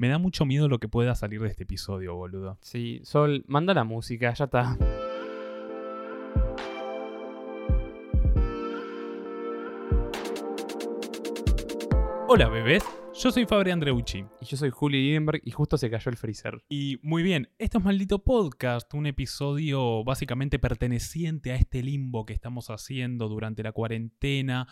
Me da mucho miedo lo que pueda salir de este episodio, boludo. Sí, Sol, manda la música, ya está. Hola bebés, yo soy Fabri Andreucci. Y yo soy Juli Liebenberg y justo se cayó el freezer. Y muy bien, esto es Maldito Podcast, un episodio básicamente perteneciente a este limbo que estamos haciendo durante la cuarentena.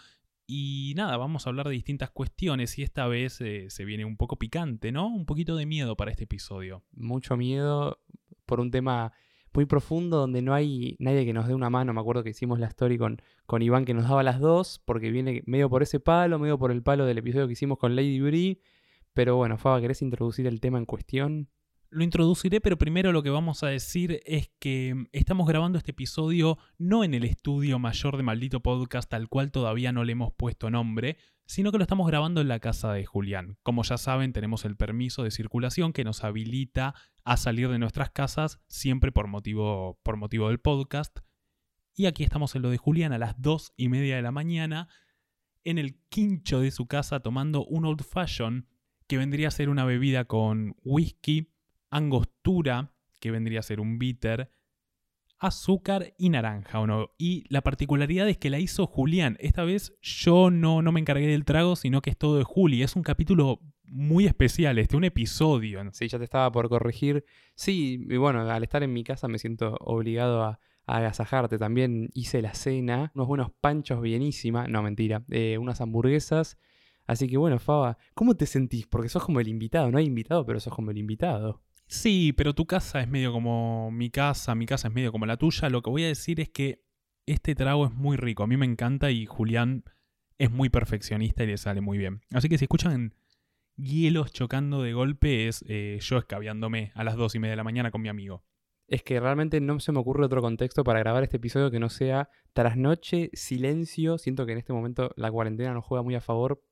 Y nada, vamos a hablar de distintas cuestiones y esta vez eh, se viene un poco picante, ¿no? Un poquito de miedo para este episodio. Mucho miedo por un tema muy profundo donde no hay nadie que nos dé una mano. Me acuerdo que hicimos la story con, con Iván que nos daba las dos, porque viene medio por ese palo, medio por el palo del episodio que hicimos con Lady Brie. Pero bueno, Faba, ¿querés introducir el tema en cuestión? Lo introduciré, pero primero lo que vamos a decir es que estamos grabando este episodio no en el estudio mayor de Maldito Podcast, al cual todavía no le hemos puesto nombre, sino que lo estamos grabando en la casa de Julián. Como ya saben, tenemos el permiso de circulación que nos habilita a salir de nuestras casas siempre por motivo, por motivo del podcast. Y aquí estamos en lo de Julián a las dos y media de la mañana, en el quincho de su casa tomando un old fashion que vendría a ser una bebida con whisky, angostura, que vendría a ser un bitter, azúcar y naranja, ¿o no? Y la particularidad es que la hizo Julián. Esta vez yo no, no me encargué del trago, sino que es todo de Juli. Es un capítulo muy especial, este, un episodio. Sí, ya te estaba por corregir. Sí, y bueno, al estar en mi casa me siento obligado a, agasajarte. También hice la cena, unos buenos panchos bienísima, no mentira, eh, unas hamburguesas. Así que bueno, Faba, ¿cómo te sentís? Porque sos como el invitado, no hay invitado, pero sos como el invitado. Sí, pero tu casa es medio como mi casa, mi casa es medio como la tuya. Lo que voy a decir es que este trago es muy rico, a mí me encanta y Julián es muy perfeccionista y le sale muy bien. Así que si escuchan hielos chocando de golpe es eh, yo escabeándome a las dos y media de la mañana con mi amigo. Es que realmente no se me ocurre otro contexto para grabar este episodio que no sea trasnoche, silencio. Siento que en este momento la cuarentena nos juega muy a favor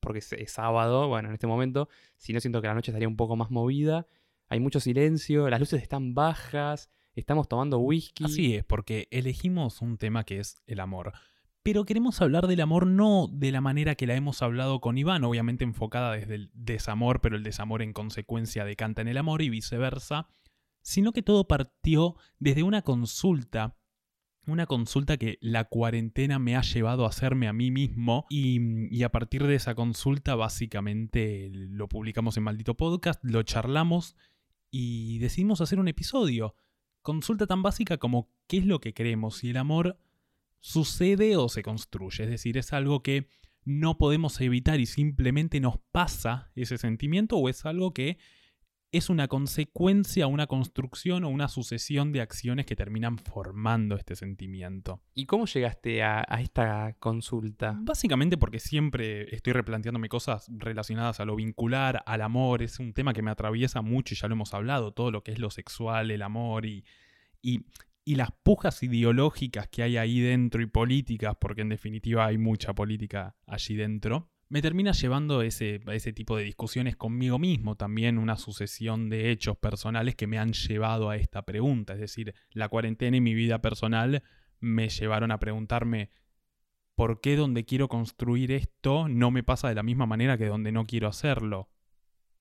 porque es, sábado, bueno, en este momento. Si no, siento que la noche estaría un poco más movida. Hay mucho silencio, las luces están bajas, estamos tomando whisky. Así es, porque elegimos un tema que es el amor. Pero queremos hablar del amor no de la manera que la hemos hablado con Iván, obviamente enfocada desde el desamor, pero el desamor en consecuencia decanta en el amor y viceversa, sino que todo partió desde una consulta, una consulta que la cuarentena me ha llevado a hacerme a mí mismo y, a partir de esa consulta básicamente lo publicamos en Maldito Podcast, lo charlamos y decidimos hacer un episodio. Consulta tan básica como qué es lo que queremos, si el amor sucede o se construye, es decir, es algo que no podemos evitar y simplemente nos pasa ese sentimiento o es algo que es una consecuencia, una construcción o una sucesión de acciones que terminan formando este sentimiento. ¿Y cómo llegaste a, a esta consulta? Básicamente porque siempre estoy replanteándome cosas relacionadas a lo vincular, al amor, es un tema que me atraviesa mucho y ya lo hemos hablado, todo lo que es lo sexual, el amor y, y, y las pujas ideológicas que hay ahí dentro y políticas, porque en definitiva hay mucha política allí dentro me termina llevando ese, ese tipo de discusiones conmigo mismo, también una sucesión de hechos personales que me han llevado a esta pregunta. Es decir, la cuarentena y mi vida personal me llevaron a preguntarme por qué donde quiero construir esto no me pasa de la misma manera que donde no quiero hacerlo.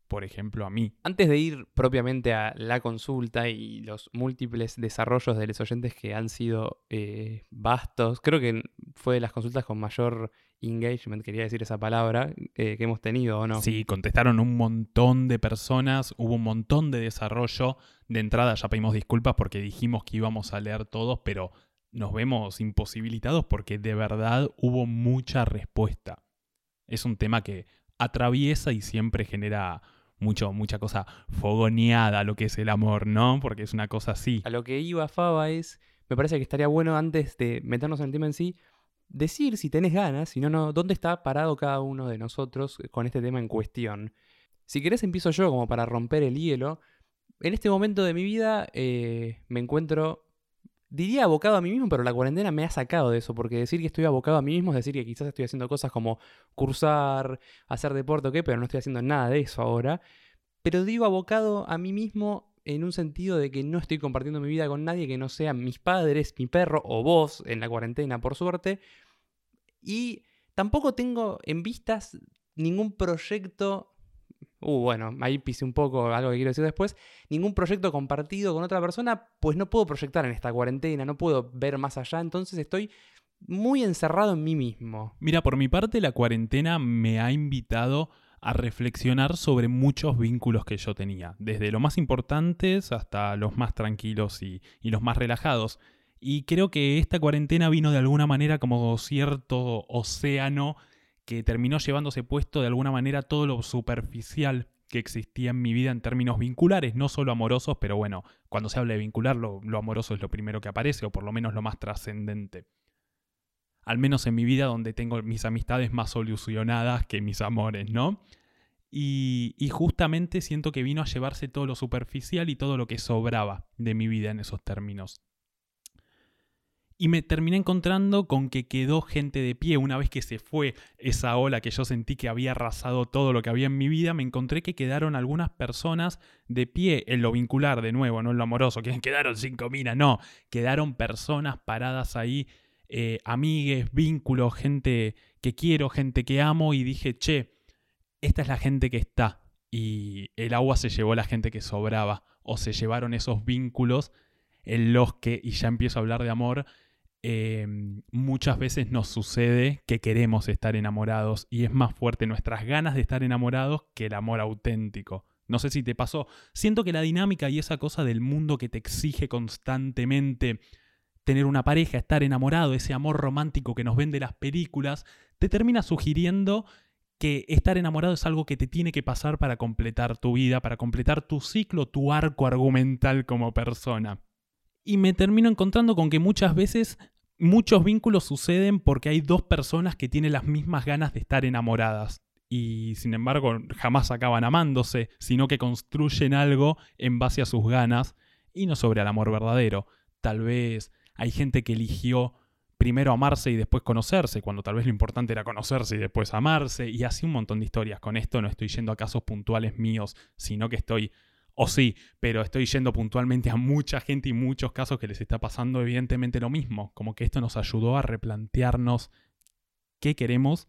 Por ejemplo, a mí. Antes de ir propiamente a la consulta y los múltiples desarrollos de los oyentes que han sido eh, vastos, creo que fue de las consultas con mayor engagement, quería decir esa palabra, que hemos tenido, ¿o no? Sí, contestaron un montón de personas, hubo un montón de desarrollo. De entrada ya pedimos disculpas porque dijimos que íbamos a leer todos, pero nos vemos imposibilitados porque de verdad hubo mucha respuesta. Es un tema que atraviesa y siempre genera mucho, mucha cosa fogoneada lo que es el amor, ¿no? Porque es una cosa así. A lo que iba Faba es, me parece que estaría bueno antes de meternos en el tema en sí, decir si tenés ganas, si no, no, dónde está parado cada uno de nosotros con este tema en cuestión. Si querés empiezo yo como para romper el hielo. En este momento de mi vida eh, me encuentro, diría abocado a mí mismo, pero la cuarentena me ha sacado de eso, porque decir que estoy abocado a mí mismo es decir que quizás estoy haciendo cosas como cursar, hacer deporte o qué, pero no estoy haciendo nada de eso ahora. Pero digo abocado a mí mismo en un sentido de que no estoy compartiendo mi vida con nadie que no sean mis padres, mi perro o vos en la cuarentena, por suerte. Y tampoco tengo en vistas ningún proyecto uh, bueno, ahí pise un poco algo que quiero decir después, ningún proyecto compartido con otra persona, pues no puedo proyectar en esta cuarentena, no puedo ver más allá, entonces estoy muy encerrado en mí mismo. Mira, por mi parte la cuarentena me ha invitado a reflexionar sobre muchos vínculos que yo tenía, desde los más importantes hasta los más tranquilos y, y los más relajados. Y creo que esta cuarentena vino de alguna manera como cierto océano que terminó llevándose puesto de alguna manera todo lo superficial que existía en mi vida en términos vinculares, no solo amorosos, pero bueno, cuando se habla de vincular, lo, amoroso es lo primero que aparece, o por lo menos lo más trascendente. Al menos en mi vida donde tengo mis amistades más solucionadas que mis amores, ¿no? Y, y, justamente siento que vino a llevarse todo lo superficial y todo lo que sobraba de mi vida en esos términos. Y me terminé encontrando con que quedó gente de pie. Una vez que se fue esa ola que yo sentí que había arrasado todo lo que había en mi vida, me encontré que quedaron algunas personas de pie en lo vincular, de nuevo, no en lo amoroso, que quedaron cinco minas, no. Quedaron personas paradas ahí, eh, amigues, vínculos, gente que quiero, gente que amo, y dije, che, esta es la gente que está. Y el agua se llevó a la gente que sobraba, o se llevaron esos vínculos en los que, y ya empiezo a hablar de amor, Em, muchas veces nos sucede que queremos estar enamorados y es más fuerte nuestras ganas de estar enamorados que el amor auténtico. No sé si te pasó. Siento que la dinámica y esa cosa del mundo que te exige constantemente tener una pareja, estar enamorado, ese amor romántico que nos vende las películas, te termina sugiriendo que estar enamorado es algo que te tiene que pasar para completar tu vida, para completar tu ciclo, tu arco argumental como persona y me termino encontrando con que muchas veces muchos vínculos suceden porque hay dos personas que tienen las mismas ganas de estar enamoradas. Y sin embargo jamás acaban amándose, sino que construyen algo en base a sus ganas y no sobre el amor verdadero. Tal vez hay gente que eligió primero amarse y después conocerse, cuando tal vez lo importante era conocerse y después amarse, y así un montón de historias. Con esto no estoy yendo a casos puntuales míos, sino que estoy o sí, pero estoy yendo puntualmente a mucha gente y muchos casos que les está pasando evidentemente lo mismo, como que esto nos ayudó a replantearnos qué queremos.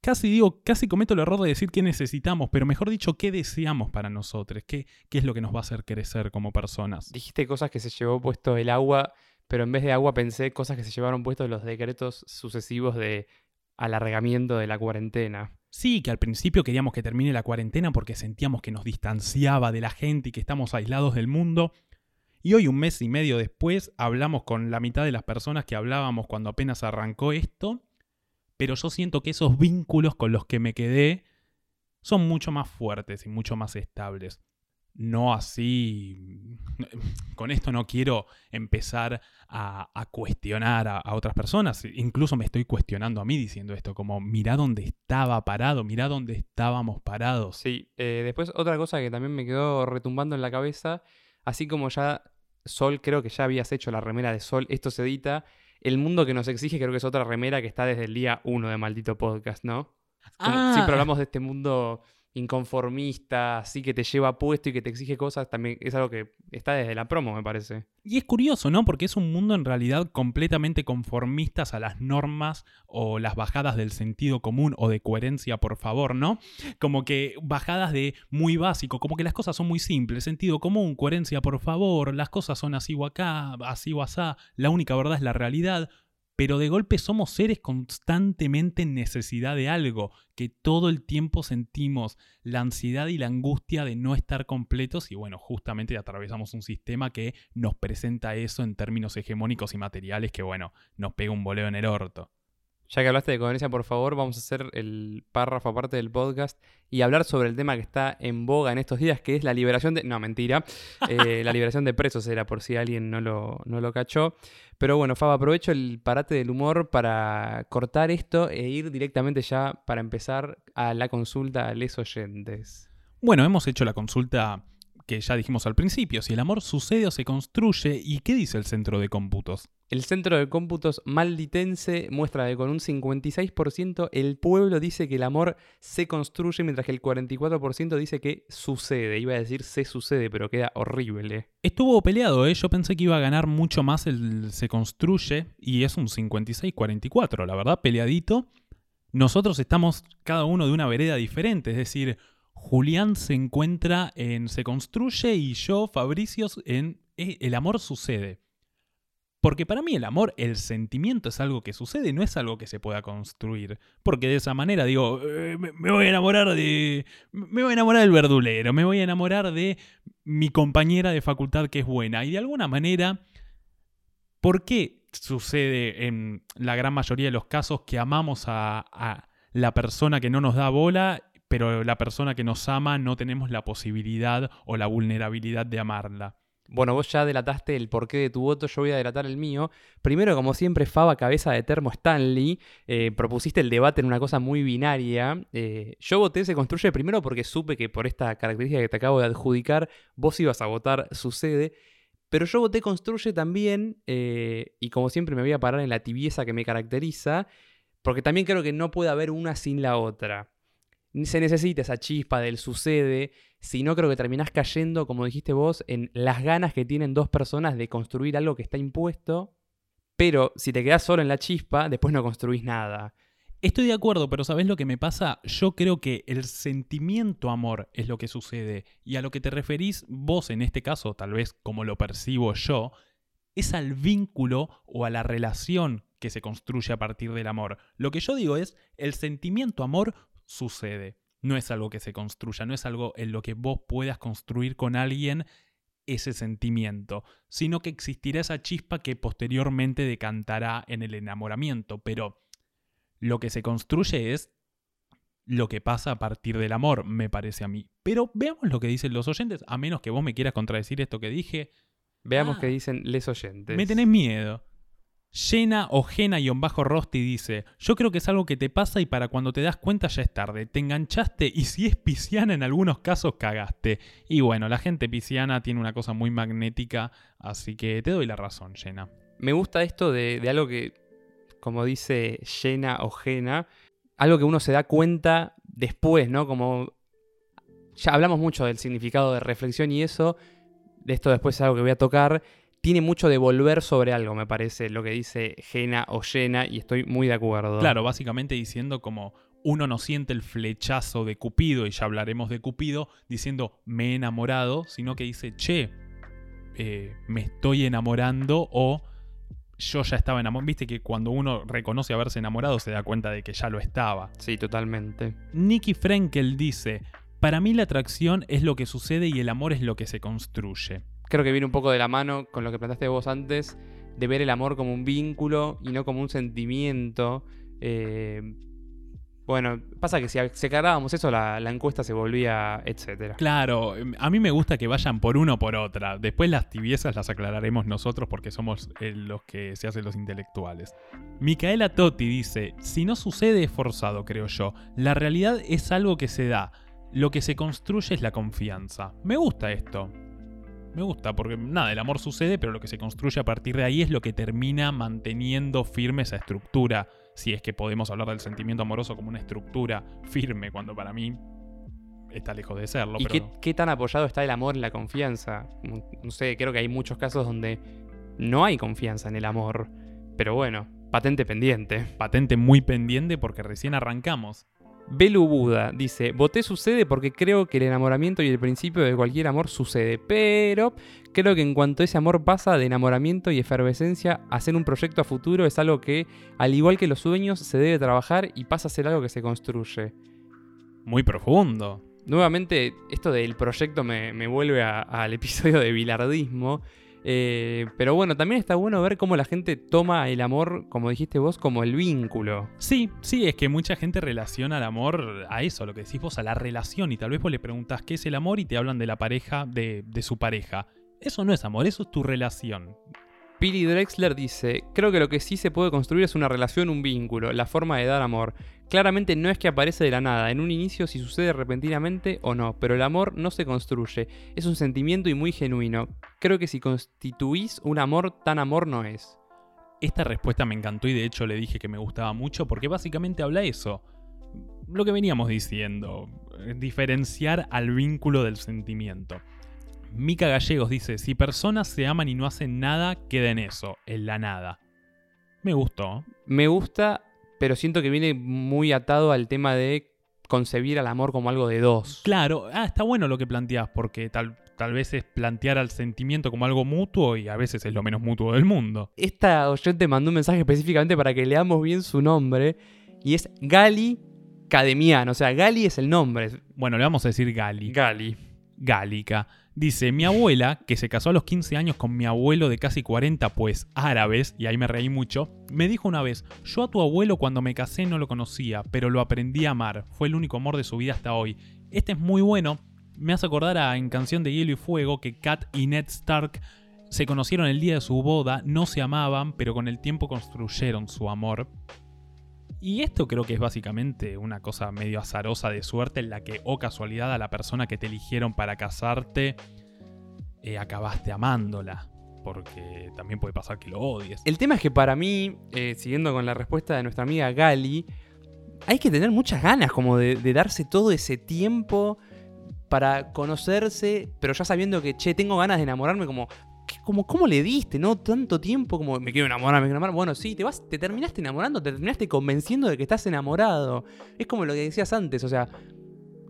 Casi digo, casi cometo el error de decir qué necesitamos, pero mejor dicho, qué deseamos para nosotros, qué, qué es lo que nos va a hacer crecer como personas. Dijiste cosas que se llevó puesto el agua, pero en vez de agua pensé cosas que se llevaron puestos los decretos sucesivos de alargamiento de la cuarentena. Sí, que al principio queríamos que termine la cuarentena porque sentíamos que nos distanciaba de la gente y que estamos aislados del mundo. Y hoy, un mes y medio después, hablamos con la mitad de las personas que hablábamos cuando apenas arrancó esto. Pero yo siento que esos vínculos con los que me quedé son mucho más fuertes y mucho más estables no así, con esto no quiero empezar a, cuestionar a, otras personas, incluso me estoy cuestionando a mí diciendo esto, como mira dónde estaba parado, mira dónde estábamos parados. Sí, eh, después otra cosa que también me quedó retumbando en la cabeza, así como ya Sol, creo que ya habías hecho la remera de Sol, esto se edita, el mundo que nos exige creo que es otra remera que está desde el día uno de Maldito Podcast, ¿no? Ah. Siempre hablamos de este mundo inconformista, así que te lleva puesto y que te exige cosas, también es algo que está desde la promo, me parece. Y es curioso, ¿no? Porque es un mundo en realidad completamente conformistas a las normas o las bajadas del sentido común o de coherencia, por favor, ¿no? Como que bajadas de muy básico, como que las cosas son muy simples, sentido común, coherencia, por favor, las cosas son así o acá, así o asá, la única verdad es la realidad pero de golpe somos seres constantemente en necesidad de algo, que todo el tiempo sentimos la ansiedad y la angustia de no estar completos y bueno, justamente atravesamos un sistema que nos presenta eso en términos hegemónicos y materiales que bueno, nos pega un boleo en el orto. Ya que hablaste de coherencia, por favor, vamos a hacer el párrafo aparte del podcast y hablar sobre el tema que está en boga en estos días, que es la liberación de... No, mentira. Eh, la liberación de presos era por si alguien no lo, no lo cachó. Pero bueno, Fab, aprovecho el parate del humor para cortar esto e ir directamente ya para empezar a la consulta a les oyentes. Bueno, hemos hecho la consulta que ya dijimos al principio, si el amor sucede o se construye, ¿y qué dice el centro de cómputos? El centro de cómputos malditense muestra que con un 56% el pueblo dice que el amor se construye, mientras que el 44% dice que sucede. Iba a decir se sucede, pero queda horrible. Estuvo peleado, ¿eh? yo pensé que iba a ganar mucho más el se construye, y es un 56-44, la verdad, peleadito. nosotros estamos cada uno de una vereda diferente, es decir, Julián se encuentra en se construye y yo, Fabricio, en eh, el amor sucede. Porque para mí el amor, el sentimiento es algo que sucede, no es algo que se pueda construir. Porque de esa manera digo, eh, me, voy a enamorar de. Me voy a enamorar del verdulero, me voy a enamorar de mi compañera de facultad que es buena. Y de alguna manera, ¿por qué sucede en la gran mayoría de los casos que amamos a la persona que no nos da bola pero la persona que nos ama no tenemos la posibilidad o la vulnerabilidad de amarla. Bueno, vos ya delataste el porqué de tu voto, yo voy a delatar el mío. Primero, como siempre, Faba, cabeza de termo Stanley, eh, propusiste el debate en una cosa muy binaria. Eh, yo voté Se Construye primero porque supe que por esta característica que te acabo de adjudicar, vos ibas a votar Sucede. Pero yo voté Construye también, eh, y como siempre me voy a parar en la tibieza que me caracteriza, porque también creo que no puede haber una sin la otra se necesita esa chispa del sucede, si no creo que terminás cayendo, como dijiste vos, en las ganas que tienen dos personas de construir algo que está impuesto, pero si te quedas solo en la chispa, después no construís nada. Estoy de acuerdo, pero ¿sabes lo que me pasa? Yo creo que el sentimiento amor es lo que sucede. Y a lo que te referís vos en este caso, tal vez como lo percibo yo, es al vínculo o a la relación que se construye a partir del amor. Lo que yo digo es, el sentimiento amor sucede. No es algo que se construya, no es algo en lo que vos puedas construir con alguien ese sentimiento, sino que existirá esa chispa que posteriormente decantará en el enamoramiento. Pero lo que se construye es lo que pasa a partir del amor, me parece a mí. Pero veamos lo que dicen los oyentes, a menos que vos me quieras contradecir esto que dije. Veamos ah. qué dicen les oyentes. Me tenés miedo. Llena o bajo rosti dice, yo creo que es algo que te pasa y para cuando te das cuenta ya es tarde, te enganchaste y si es pisciana en algunos casos cagaste. Y bueno, la gente pisciana tiene una cosa muy magnética, así que te doy la razón, Llena. Me gusta esto de, algo que, como dice Llena o algo que uno se da cuenta después, ¿no? Como ya hablamos mucho del significado de reflexión y eso, de esto después es algo que voy a tocar tiene mucho de volver sobre algo, me parece, lo que dice Jena o Jena, y estoy muy de acuerdo. Claro, básicamente diciendo como uno no siente el flechazo de Cupido, y ya hablaremos de Cupido, diciendo me he enamorado, sino que dice, che, eh, me estoy enamorando o yo ya estaba enamorado. Viste que cuando uno reconoce haberse enamorado se da cuenta de que ya lo estaba. Sí, totalmente. Nicky Frenkel dice, para mí la atracción es lo que sucede y el amor es lo que se construye creo que viene un poco de la mano con lo que planteaste vos antes, de ver el amor como un vínculo y no como un sentimiento. Eh, bueno, pasa que si cargábamos eso, la, encuesta se volvía, etcétera. Claro, em, a mí me gusta que vayan por uno o por otra. Después las tibiezas las aclararemos nosotros porque somos eh, los que se hacen los intelectuales. Micaela Totti dice: Si no sucede es forzado, creo yo. La realidad es algo que se da. Lo que se construye es la confianza. Me gusta esto me gusta, porque nada, el amor sucede, pero lo que se construye a partir de ahí es lo que termina manteniendo firme esa estructura, si es que podemos hablar del sentimiento amoroso como una estructura firme, cuando para mí está lejos de serlo. ¿Y qué, tan apoyado está el amor en la confianza? No sé, creo que hay muchos casos donde no hay confianza en el amor, pero bueno, patente pendiente. Patente muy pendiente porque recién arrancamos. Belu Buda dice, voté sucede porque creo que el enamoramiento y el principio de cualquier amor sucede, pero creo que en cuanto ese amor pasa de enamoramiento y efervescencia, hacer un proyecto a futuro es algo que, al igual que los sueños, se debe trabajar y pasa a ser algo que se construye. Muy profundo. Nuevamente, esto del proyecto me, vuelve al episodio de bilardismo. Eh, pero bueno, también está bueno ver cómo la gente toma el amor, como dijiste vos, como el vínculo. Sí, sí, es que mucha gente relaciona el amor a eso, lo que decís vos, a la relación. Y tal vez vos le preguntás qué es el amor y te hablan de la pareja, de, de su pareja. Eso no es amor, eso es tu relación. Pili Drexler dice, creo que lo que sí se puede construir es una relación, un vínculo, la forma de dar amor. Claramente no es que aparece de la nada, en un inicio si sucede repentinamente o no, pero el amor no se construye, es un sentimiento y muy genuino. Creo que si constituís un amor, tan amor no es. Esta respuesta me encantó y de hecho le dije que me gustaba mucho porque básicamente habla eso. Lo que veníamos diciendo, diferenciar al vínculo del sentimiento. Mica Gallegos dice, si personas se aman y no hacen nada, queda en eso, en la nada. Me gustó. Me gusta, pero siento que viene muy atado al tema de concebir al amor como algo de dos. Claro, ah, está bueno lo que planteas, porque tal, tal vez es plantear al sentimiento como algo mutuo y a veces es lo menos mutuo del mundo. Esta oyente mandó un mensaje específicamente para que leamos bien su nombre y es Gali Cademian, o sea, Gali es el nombre. Bueno, le vamos a decir Gali. Gali. Gálica. Dice, mi abuela, que se casó a los 15 años con mi abuelo de casi 40, pues árabes, y ahí me reí mucho, me dijo una vez, yo a tu abuelo cuando me casé no lo conocía, pero lo aprendí a amar, fue el único amor de su vida hasta hoy. Este es muy bueno, me hace acordar a en Canción de Hielo y Fuego que Kat y Ned Stark se conocieron el día de su boda, no se amaban, pero con el tiempo construyeron su amor. Y esto creo que es básicamente una cosa medio azarosa de suerte en la que, o casualidad, a la persona que te eligieron para casarte, eh, acabaste amándola. Porque también puede pasar que lo odies. El tema es que para mí, eh, siguiendo con la respuesta de nuestra amiga Gali, hay que tener muchas ganas como de, de darse todo ese tiempo para conocerse, pero ya sabiendo que, che, tengo ganas de enamorarme, como como, ¿cómo le diste, no? Tanto tiempo como me quiero enamorar, me quiero enamorar. Bueno, sí, te vas, te terminaste enamorando, te terminaste convenciendo de que estás enamorado. Es como lo que decías antes, o sea,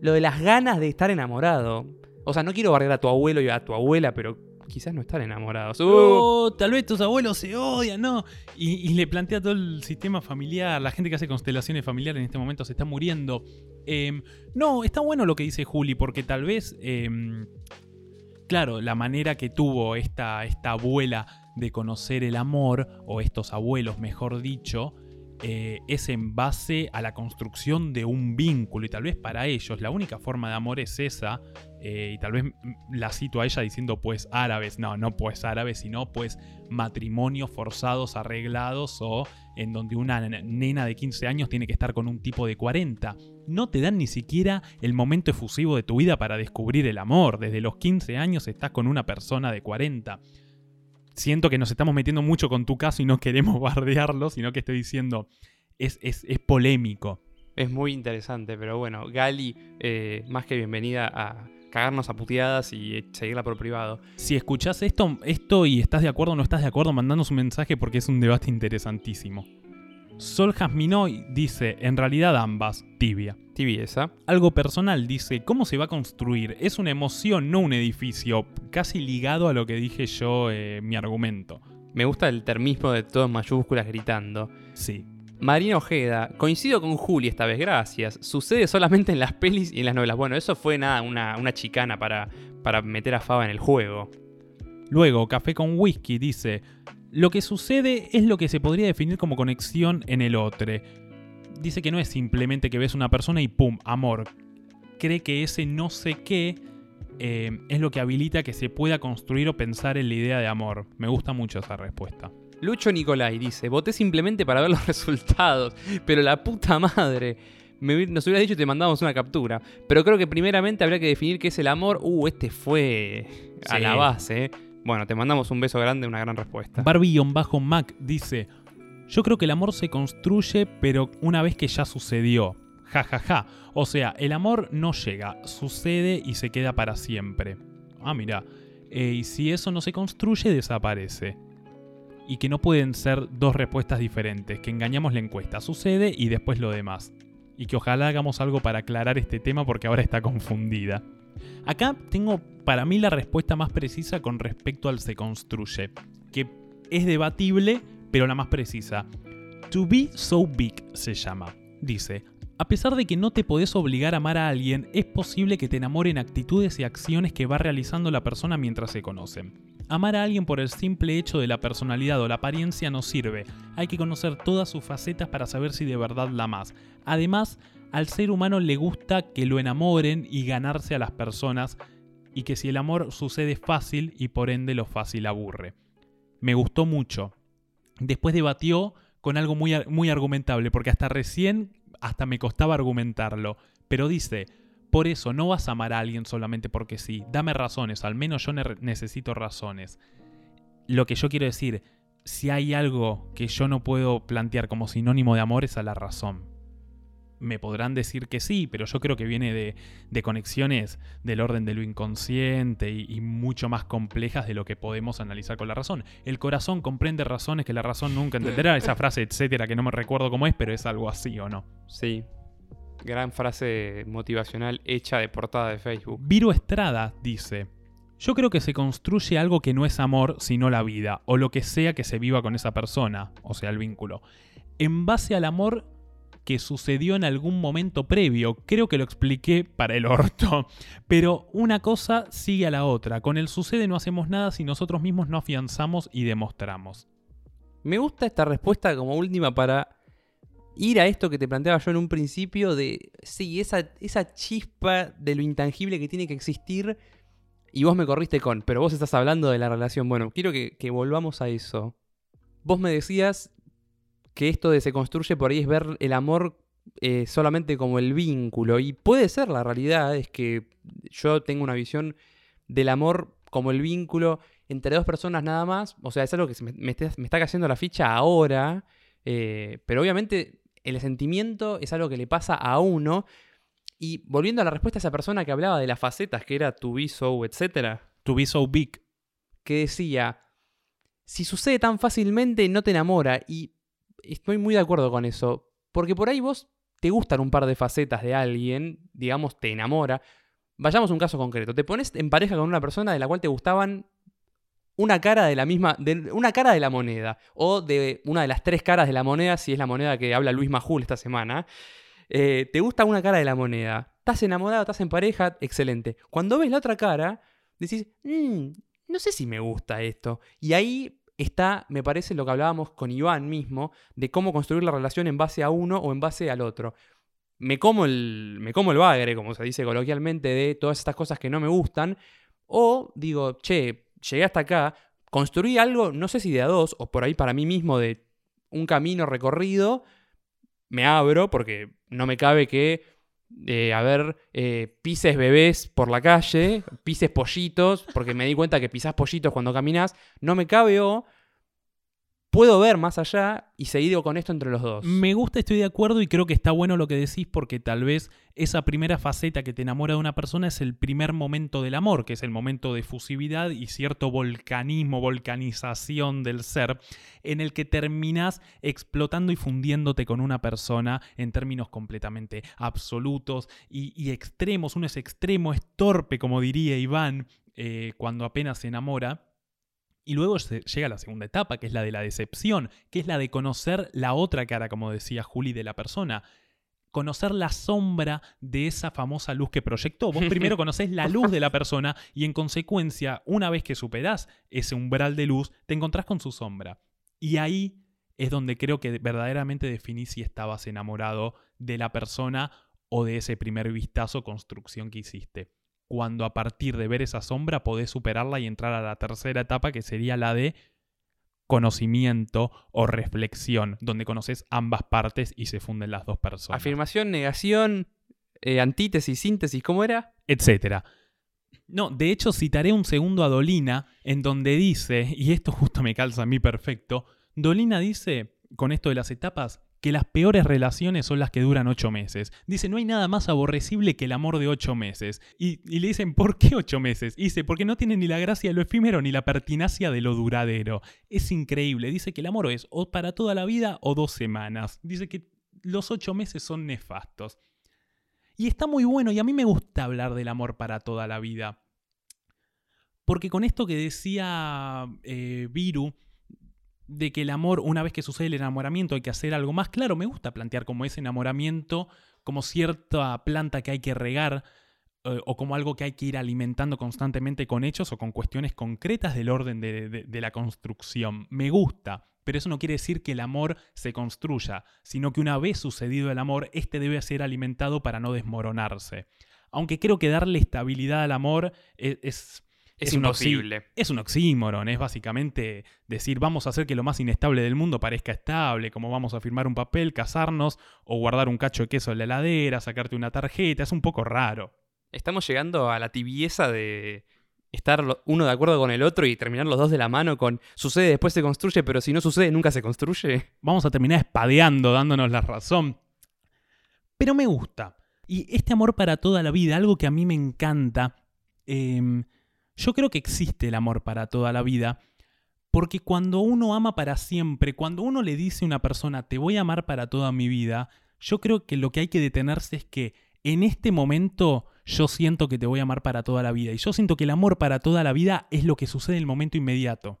lo de las ganas de estar enamorado. O sea, no quiero barrer a tu abuelo y a tu abuela, pero quizás no están enamorados. Oh, tal vez tus abuelos se odian, ¿no? Y, le plantea todo el sistema familiar, la gente que hace constelaciones familiares en este momento se está muriendo. Em, no, está bueno lo que dice Juli, porque tal vez em, claro, la manera que tuvo esta, esta abuela de conocer el amor, o estos abuelos, mejor dicho, eh, es en base a la construcción de un vínculo. Y tal vez para ellos la única forma de amor es esa. Eh, y tal vez la cito a ella diciendo pues árabes. No, no pues árabes, sino pues matrimonios forzados, arreglados o en donde una nena de 15 años tiene que estar con un tipo de 40. No te dan ni siquiera el momento efusivo de tu vida para descubrir el amor. Desde los 15 años estás con una persona de 40 siento que nos estamos metiendo mucho con tu caso y no queremos bardearlo, sino que estoy diciendo, es, es, polémico. Es muy interesante, pero bueno, Gali, eh, más que bienvenida a cagarnos a puteadas y seguirla por privado. Si escuchás esto, esto y estás de acuerdo o no estás de acuerdo, mandanos un mensaje porque es un debate interesantísimo. Sol Jasminoy dice, en realidad ambas, tibia. Tibieza. Algo personal dice, ¿cómo se va a construir? Es una emoción, no un edificio, casi ligado a lo que dije yo, eh, mi argumento. Me gusta el termismo de todo en mayúsculas gritando. Sí. Marina Ojeda, coincido con Juli esta vez, gracias. Sucede solamente en las pelis y en las novelas. Bueno, eso fue nada, una, una chicana para, para meter a Fava en el juego. Luego, Café con Whisky dice, lo que sucede es lo que se podría definir como conexión en el otro. Dice que no es simplemente que ves una persona y ¡pum! amor. Cree que ese no sé qué eh, es lo que habilita que se pueda construir o pensar en la idea de amor. Me gusta mucho esa respuesta. Lucho Nicolai dice, voté simplemente para ver los resultados, pero la puta madre. nos hubiera dicho y te mandamos una captura. Pero creo que primeramente habría que definir qué es el amor. Uh, este fue a la base. Bueno, te mandamos un beso grande, una gran respuesta. Barbie-Mac dice: Yo creo que el amor se construye, pero una vez que ya sucedió. Ja, ja, ja. O sea, el amor no llega, sucede y se queda para siempre. Ah, mira. Eh, y si eso no se construye, desaparece. Y que no pueden ser dos respuestas diferentes, que engañamos la encuesta, sucede y después lo demás. Y que ojalá hagamos algo para aclarar este tema porque ahora está confundida. Acá tengo para mí la respuesta más precisa con respecto al se construye, que es debatible, pero la más precisa. To be so big se llama. Dice, a pesar de que no te podés obligar a amar a alguien, es posible que te enamoren actitudes y acciones que va realizando la persona mientras se conocen. Amar a alguien por el simple hecho de la personalidad o la apariencia no sirve, hay que conocer todas sus facetas para saber si de verdad la amas. Además, al ser humano le gusta que lo enamoren y ganarse a las personas, y que si el amor sucede fácil y por ende lo fácil aburre. Me gustó mucho. Después debatió con algo muy, muy argumentable, porque hasta recién hasta me costaba argumentarlo, pero dice, por eso no vas a amar a alguien solamente porque sí, dame razones, al menos yo necesito razones. Lo que yo quiero decir, si hay algo que yo no puedo plantear como sinónimo de amor es a la razón. Me podrán decir que sí, pero yo creo que viene de, conexiones del orden de lo inconsciente y, y, mucho más complejas de lo que podemos analizar con la razón. El corazón comprende razones que la razón nunca entenderá, esa frase, etcétera, que no me recuerdo cómo es, pero es algo así o no. Sí. Gran frase motivacional hecha de portada de Facebook. Viro Estrada dice, yo creo que se construye algo que no es amor, sino la vida, o lo que sea que se viva con esa persona, o sea, el vínculo. En base al amor que sucedió en algún momento previo, creo que lo expliqué para el orto, pero una cosa sigue a la otra. Con el sucede no hacemos nada si nosotros mismos no afianzamos y demostramos. Me gusta esta respuesta como última para ir a esto que te planteaba yo en un principio de, sí, esa, esa chispa de lo intangible que tiene que existir y vos me corriste con, pero vos estás hablando de la relación. Bueno, quiero que, volvamos a eso. Vos me decías que esto de se construye por ahí es ver el amor eh, solamente como el vínculo. Y puede ser la realidad, es que yo tengo una visión del amor como el vínculo entre dos personas nada más. O sea, es algo que me, está, cayendo la ficha ahora. Eh, pero obviamente el sentimiento es algo que le pasa a uno. Y volviendo a la respuesta de esa persona que hablaba de las facetas, que era to be so, etc. To be so big. Que decía, si sucede tan fácilmente, no te enamora. Y estoy muy de acuerdo con eso. Porque por ahí vos te gustan un par de facetas de alguien, digamos, te enamora. Vayamos a un caso concreto. Te pones en pareja con una persona de la cual te gustaban una cara de la misma, de una cara de la moneda, o de una de las tres caras de la moneda, si es la moneda que habla Luis Majul esta semana. Eh, te gusta una cara de la moneda. Estás enamorado, estás en pareja, excelente. Cuando ves la otra cara, decís, mm, no sé si me gusta esto. Y ahí está, me parece, lo que hablábamos con Iván mismo, de cómo construir la relación en base a uno o en base al otro. Me como el, me como el bagre, como se dice coloquialmente, de todas estas cosas que no me gustan. O digo, che, llegué hasta acá, construí algo, no sé si de a dos, o por ahí para mí mismo de un camino recorrido, me abro porque no me cabe que, eh, a ver, eh, pises bebés por la calle, pises pollitos, porque me di cuenta que pisás pollitos cuando caminas, no me cabe o puedo ver más allá y seguir con esto entre los dos. Me gusta, estoy de acuerdo y creo que está bueno lo que decís porque tal vez esa primera faceta que te enamora de una persona es el primer momento del amor, que es el momento de fusividad y cierto volcanismo, volcanización del ser, en el que terminas explotando y fundiéndote con una persona en términos completamente absolutos y, extremos. Uno es extremo, es torpe, como diría Iván, eh, cuando apenas se enamora y luego llega la segunda etapa, que es la de la decepción, que es la de conocer la otra cara, como decía Juli, de la persona. Conocer la sombra de esa famosa luz que proyectó. Vos primero conocés la luz de la persona y en consecuencia, una vez que superás ese umbral de luz, te encontrás con su sombra. Y ahí es donde creo que verdaderamente definís si estabas enamorado de la persona o de ese primer vistazo construcción que hiciste cuando a partir de ver esa sombra podés superarla y entrar a la tercera etapa que sería la de conocimiento o reflexión, donde conoces ambas partes y se funden las dos personas. Afirmación, negación, eh, antítesis, síntesis, ¿cómo era? Etcétera. No, de hecho citaré un segundo a Dolina en donde dice, y esto justo me calza a mí perfecto, Dolina dice, con esto de las etapas, que las peores relaciones son las que duran ocho meses. Dice, no hay nada más aborrecible que el amor de ocho meses. Y, le dicen, ¿por qué ocho meses? dice, porque no tiene ni la gracia de lo efímero ni la pertinacia de lo duradero. Es increíble. Dice que el amor es o para toda la vida o dos semanas. Dice que los ocho meses son nefastos. Y está muy bueno, y a mí me gusta hablar del amor para toda la vida. Porque con esto que decía eh, Viru, de que el amor, una vez que sucede el enamoramiento, hay que hacer algo más. Claro, me gusta plantear como ese enamoramiento, como cierta planta que hay que regar, eh, o como algo que hay que ir alimentando constantemente con hechos o con cuestiones concretas del orden de, la construcción. Me gusta, pero eso no quiere decir que el amor se construya, sino que una vez sucedido el amor, este debe ser alimentado para no desmoronarse. Aunque creo que darle estabilidad al amor e, es es, imposible. es un oxímoron, es básicamente decir vamos a hacer que lo más inestable del mundo parezca estable, como vamos a firmar un papel, casarnos o guardar un cacho de queso en la heladera, sacarte una tarjeta, es un poco raro. Estamos llegando a la tibieza de estar uno de acuerdo con el otro y terminar los dos de la mano con sucede, después se construye, pero si no sucede, nunca se construye. Vamos a terminar espadeando, dándonos la razón. Pero me gusta. Y este amor para toda la vida, algo que a mí me encanta, em, yo creo que existe el amor para toda la vida, porque cuando uno ama para siempre, cuando uno le dice a una persona, te voy a amar para toda mi vida, yo creo que lo que hay que detenerse es que en este momento yo siento que te voy a amar para toda la vida. Y yo siento que el amor para toda la vida es lo que sucede en el momento inmediato.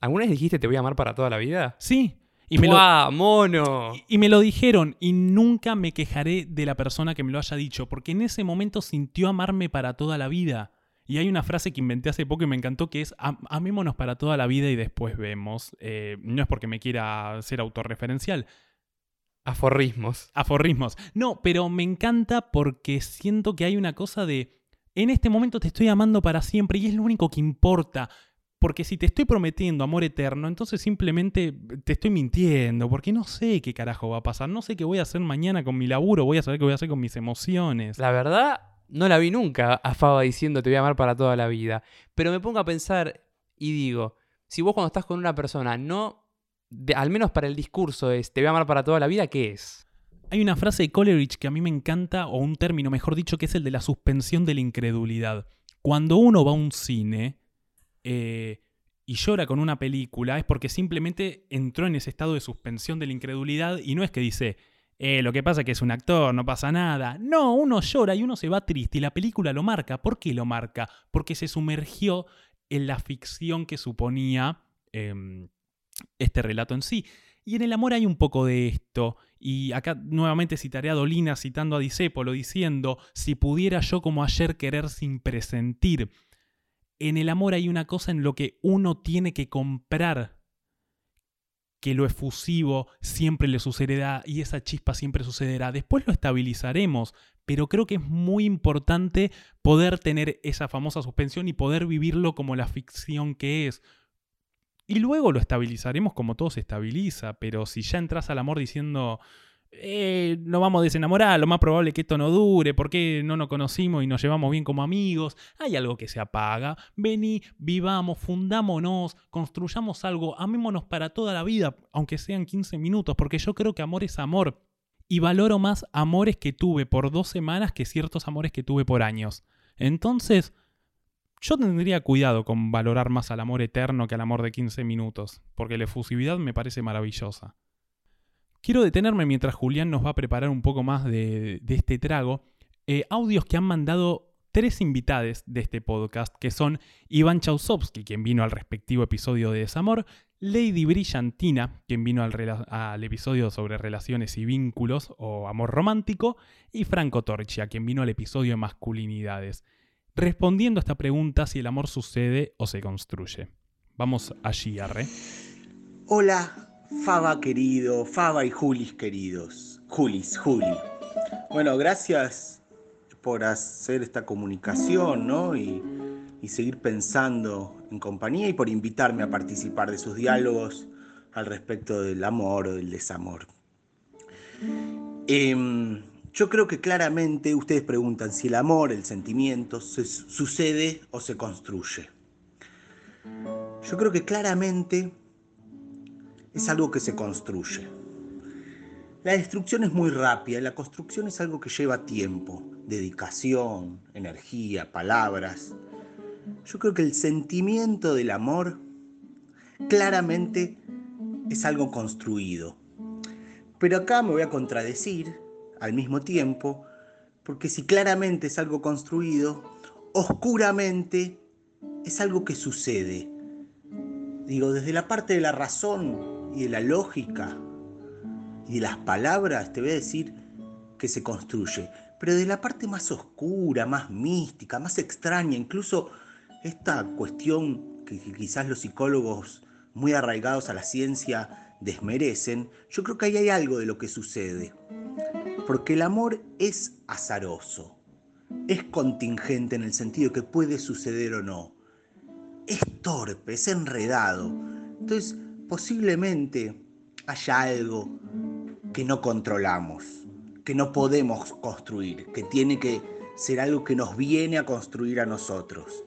¿Alguna vez dijiste te voy a amar para toda la vida? Sí. Y me, lo, mono! y me lo dijeron y nunca me quejaré de la persona que me lo haya dicho, porque en ese momento sintió amarme para toda la vida. Y hay una frase que inventé hace poco y me encantó que es amémonos para toda la vida y después vemos. Eh, no es porque me quiera ser autorreferencial, Aforrismos. Aforrismos. No, pero me encanta porque siento que hay una cosa de, en este momento te estoy amando para siempre y es lo único que importa. Porque si te estoy prometiendo amor eterno, entonces simplemente te estoy mintiendo, porque no sé qué carajo va a pasar, no sé qué voy a hacer mañana con mi laburo, voy a saber qué voy a hacer con mis emociones. La verdad, no la vi nunca a Faba diciendo te voy a amar para toda la vida. Pero me pongo a pensar y digo, si vos cuando estás con una persona no al menos para el discurso es, te voy a amar para toda la vida, ¿qué es? Hay una frase de Coleridge que a mí me encanta, o un término, mejor dicho, que es el de la suspensión de la incredulidad. Cuando uno va a un cine eh, y llora con una película, es porque simplemente entró en ese estado de suspensión de la incredulidad y no es que dice, eh, lo que pasa es que es un actor, no pasa nada. No, uno llora y uno se va triste y la película lo marca. ¿Por qué lo marca? Porque se sumergió en la ficción que suponía... Em, este relato en sí. Y en el amor hay un poco de esto. Y acá nuevamente citaré a Dolina citando a Disépolo diciendo, si pudiera yo como ayer querer sin presentir. En el amor hay una cosa en lo que uno tiene que comprar que lo efusivo siempre le sucederá y esa chispa siempre sucederá. Después lo estabilizaremos, pero creo que es muy importante poder tener esa famosa suspensión y poder vivirlo como la ficción que es. Y luego lo estabilizaremos como todo se estabiliza, pero si ya entras al amor diciendo, eh, nos vamos a desenamorar, lo más probable es que esto no dure, porque no nos conocimos y nos llevamos bien como amigos, hay algo que se apaga, vení, vivamos, fundámonos, construyamos algo, amémonos para toda la vida, aunque sean 15 minutos, porque yo creo que amor es amor. Y valoro más amores que tuve por dos semanas que ciertos amores que tuve por años. Entonces, yo tendría cuidado con valorar más al amor eterno que al amor de 15 minutos, porque la efusividad me parece maravillosa. Quiero detenerme mientras Julián nos va a preparar un poco más de, este trago. Eh, audios que han mandado tres invitades de este podcast, que son Iván Chausovsky, quien vino al respectivo episodio de Desamor, Lady Brillantina, quien vino al, episodio sobre relaciones y vínculos o amor romántico, y Franco Torchia, quien vino al episodio de masculinidades respondiendo a esta pregunta si el amor sucede o se construye. Vamos allí, Arre. Hola, Faba querido, Faba y Julis queridos. Julis, Juli. Bueno, gracias por hacer esta comunicación, ¿no? Y, seguir pensando en compañía y por invitarme a participar de sus diálogos al respecto del amor o del desamor. Em, yo creo que claramente ustedes preguntan si el amor, el sentimiento, se sucede o se construye. Yo creo que claramente es algo que se construye. La destrucción es muy rápida, la construcción es algo que lleva tiempo, dedicación, energía, palabras. Yo creo que el sentimiento del amor claramente es algo construido. Pero acá me voy a contradecir al mismo tiempo, porque si claramente es algo construido, oscuramente es algo que sucede. Digo, desde la parte de la razón y de la lógica y de las palabras, te voy a decir que se construye. Pero de la parte más oscura, más mística, más extraña, incluso esta cuestión que quizás los psicólogos muy arraigados a la ciencia desmerecen, yo creo que ahí hay algo de lo que sucede. Porque el amor es azaroso, es contingente en el sentido que puede suceder o no. Es torpe, es enredado. Entonces, posiblemente haya algo que no controlamos, que no podemos construir, que tiene que ser algo que nos viene a construir a nosotros.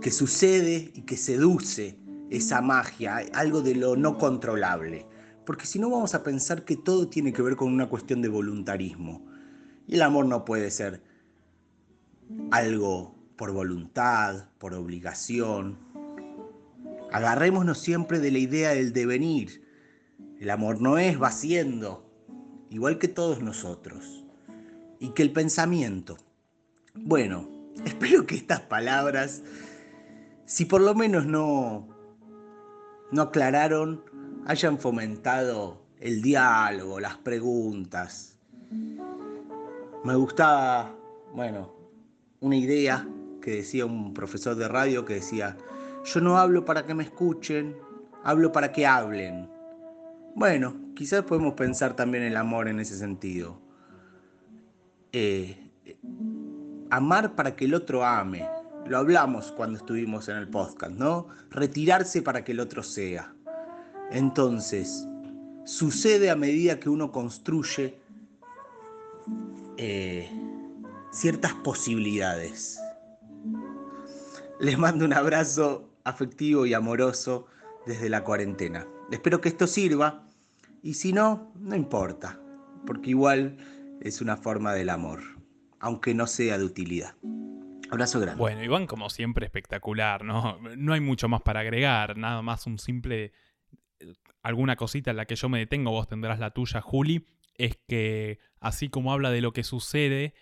Que sucede y que seduce esa magia, algo de lo no controlable. porque si no vamos a pensar que todo tiene que ver con una cuestión de voluntarismo. Y el amor no puede ser algo por voluntad, por obligación. Agarrémonos siempre de la idea del devenir. El amor no es va siendo, igual que todos nosotros. Y que el pensamiento. Bueno, espero que estas palabras, si por lo menos no, no aclararon, hayan fomentado el diálogo, las preguntas. Me gustaba, bueno, una idea que decía un profesor de radio que decía, yo no hablo para que me escuchen, hablo para que hablen. Bueno, quizás podemos pensar también el amor en ese sentido. Eh, amar para que el otro ame. Lo hablamos cuando estuvimos en el podcast, ¿no? Retirarse para que el otro sea. Entonces, sucede a medida que uno construye eh, ciertas posibilidades. Les mando un abrazo afectivo y amoroso desde la cuarentena. Espero que esto sirva y si no, no importa, porque igual es una forma del amor, aunque no sea de utilidad. Abrazo grande. Bueno, Iván, como siempre, espectacular, ¿no? No hay mucho más para agregar, nada más un simple. alguna cosita en la que yo me detengo, vos tendrás la tuya, Juli, es que así como habla de lo que sucede,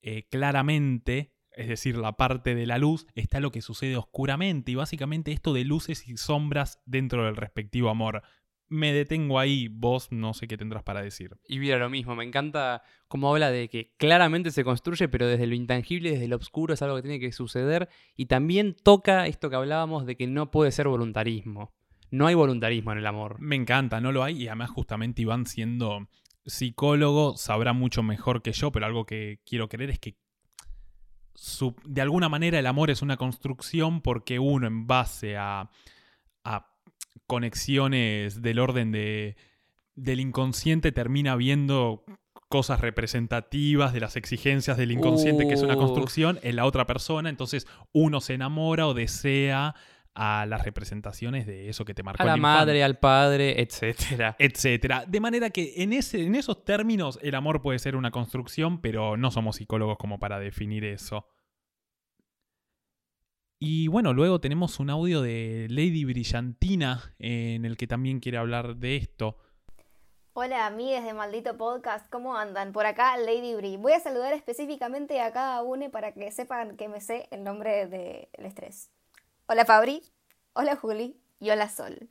eh, claramente, es decir, la parte de la luz, está lo que sucede oscuramente y básicamente esto de luces y sombras dentro del respectivo amor. Me detengo ahí, vos no sé qué tendrás para decir. Y mira lo mismo, me encanta cómo habla de que claramente se construye, pero desde lo intangible, desde lo oscuro es algo que tiene que suceder. Y también toca esto que hablábamos de que no puede ser voluntarismo. No hay voluntarismo en el amor. Me encanta, no lo hay. Y además justamente Iván siendo psicólogo sabrá mucho mejor que yo, pero algo que quiero creer es que de alguna manera el amor es una construcción porque uno en base a, a conexiones del orden de, del inconsciente termina viendo cosas representativas de las exigencias del inconsciente, que es una construcción, en la otra persona. Entonces uno se enamora o desea a las representaciones de eso que te marcó. A la madre, al padre, etcétera. Etcétera. De manera que en, ese, en esos términos el amor puede ser una construcción, pero no somos psicólogos como para definir eso. Y bueno, luego tenemos un audio de Lady Brillantina en el que también quiere hablar de esto. Hola amigues de Maldito Podcast, ¿cómo andan? Por acá Lady Bri. Voy a saludar específicamente a cada uno para que sepan que me sé el nombre del estrés. Hola Fabri, hola Juli y hola Sol.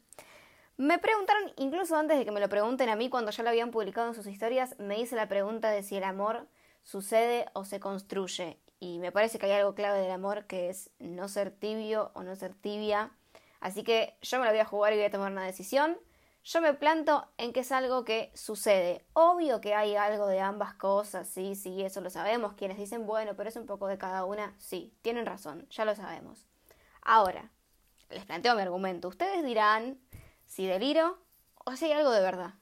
Me preguntaron, incluso antes de que me lo pregunten a mí, cuando ya lo habían publicado en sus historias, me hice la pregunta de si el amor sucede o se construye. Y me parece que hay algo clave del amor que es no ser tibio o no ser tibia. Así que yo me la voy a jugar y voy a tomar una decisión. Yo me planto en que es algo que sucede. Obvio que hay algo de ambas cosas, sí, sí, eso lo sabemos. Quienes dicen, bueno, pero es un poco de cada una, sí, tienen razón, ya lo sabemos. Ahora, les planteo mi argumento. Ustedes dirán si deliro o si hay algo de verdad.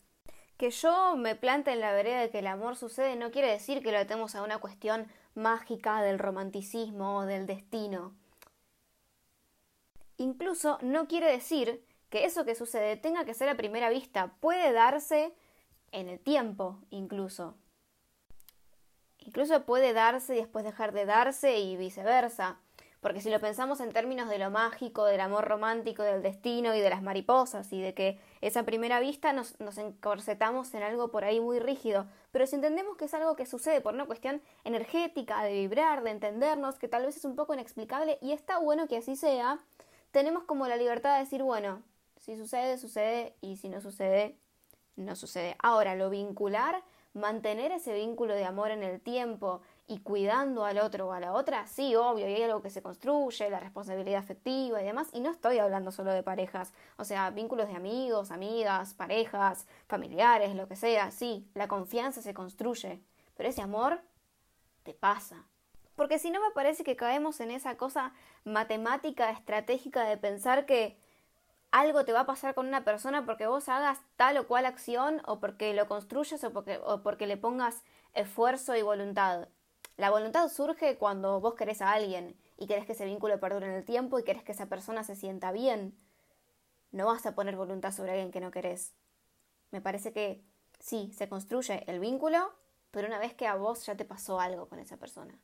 Que yo me plante en la vereda de que el amor sucede no quiere decir que lo atemos a una cuestión mágica del romanticismo o del destino. Incluso no quiere decir que eso que sucede tenga que ser a primera vista. Puede darse en el tiempo, incluso. Incluso puede darse y después dejar de darse y viceversa. Porque si lo pensamos en términos de lo mágico, del amor romántico, del destino y de las mariposas y de que esa primera vista nos, nos encorsetamos en algo por ahí muy rígido, pero si entendemos que es algo que sucede por una cuestión energética, de vibrar, de entendernos, que tal vez es un poco inexplicable y está bueno que así sea, tenemos como la libertad de decir, bueno, si sucede, sucede y si no sucede, no sucede. Ahora, lo vincular, mantener ese vínculo de amor en el tiempo, y cuidando al otro o a la otra, sí, obvio, y hay algo que se construye, la responsabilidad afectiva y demás, y no estoy hablando solo de parejas, o sea, vínculos de amigos, amigas, parejas, familiares, lo que sea, sí, la confianza se construye, pero ese amor te pasa. Porque si no me parece que caemos en esa cosa matemática, estratégica de pensar que algo te va a pasar con una persona porque vos hagas tal o cual acción o porque lo construyas o porque, o porque le pongas esfuerzo y voluntad. La voluntad surge cuando vos querés a alguien y querés que ese vínculo perdure en el tiempo y querés que esa persona se sienta bien. No vas a poner voluntad sobre alguien que no querés. Me parece que sí, se construye el vínculo, pero una vez que a vos ya te pasó algo con esa persona.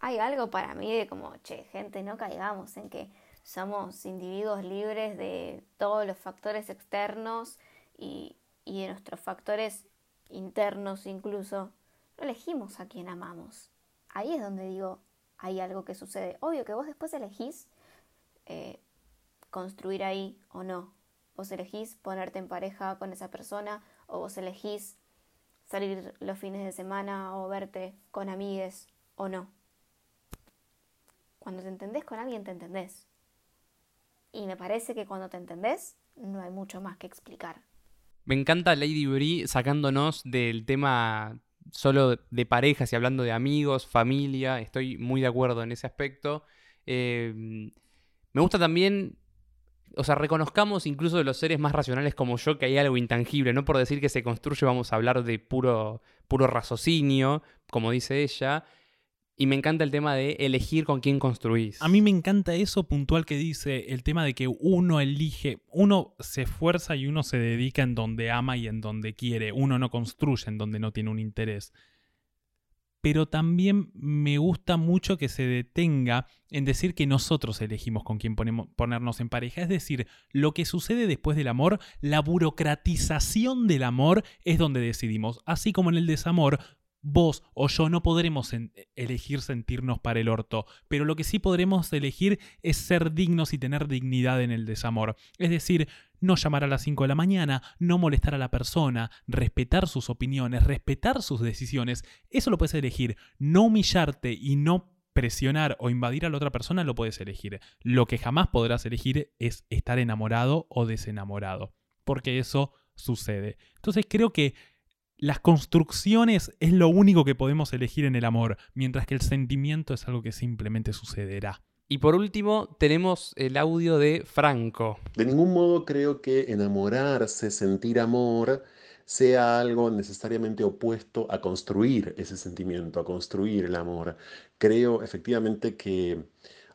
Hay algo para mí de como, che, gente, no caigamos en que somos individuos libres de todos los factores externos y, y de nuestros factores internos incluso. No elegimos a quien amamos. Ahí es donde digo, hay algo que sucede. Obvio que vos después elegís eh, construir ahí o no. Vos elegís ponerte en pareja con esa persona o vos elegís salir los fines de semana o verte con amigues o no. Cuando te entendés con alguien, te entendés. Y me parece que cuando te entendés, no hay mucho más que explicar. Me encanta Lady Brie sacándonos del tema solo de parejas y hablando de amigos, familia. Estoy muy de acuerdo en ese aspecto. Eh, me gusta también, o sea, reconozcamos incluso de los seres más racionales como yo que hay algo intangible. No por decir que se construye vamos a hablar de puro, puro raciocinio, como dice ella. Y me encanta el tema de elegir con quién construís. A mí me encanta eso puntual que dice, el tema de que uno elige, uno se esfuerza y uno se dedica en donde ama y en donde quiere, uno no construye en donde no tiene un interés. Pero también me gusta mucho que se detenga en decir que nosotros elegimos con quién ponernos en pareja. Es decir, lo que sucede después del amor, la burocratización del amor es donde decidimos. Así como en el desamor, vos o yo no podremos elegir sentirnos para el orto, pero lo que sí podremos elegir es ser dignos y tener dignidad en el desamor. Es decir, no llamar a las 5 de la mañana, no molestar a la persona, respetar sus opiniones, respetar sus decisiones. Eso lo puedes elegir. No humillarte y no presionar o invadir a la otra persona lo puedes elegir. Lo que jamás podrás elegir es estar enamorado o desenamorado, porque eso sucede. Entonces creo que las construcciones es lo único que podemos elegir en el amor, mientras que el sentimiento es algo que simplemente sucederá. Y por último, tenemos el audio de Franco. De ningún modo creo que enamorarse, sentir amor, sea algo necesariamente opuesto a construir ese sentimiento, a construir el amor. Creo efectivamente que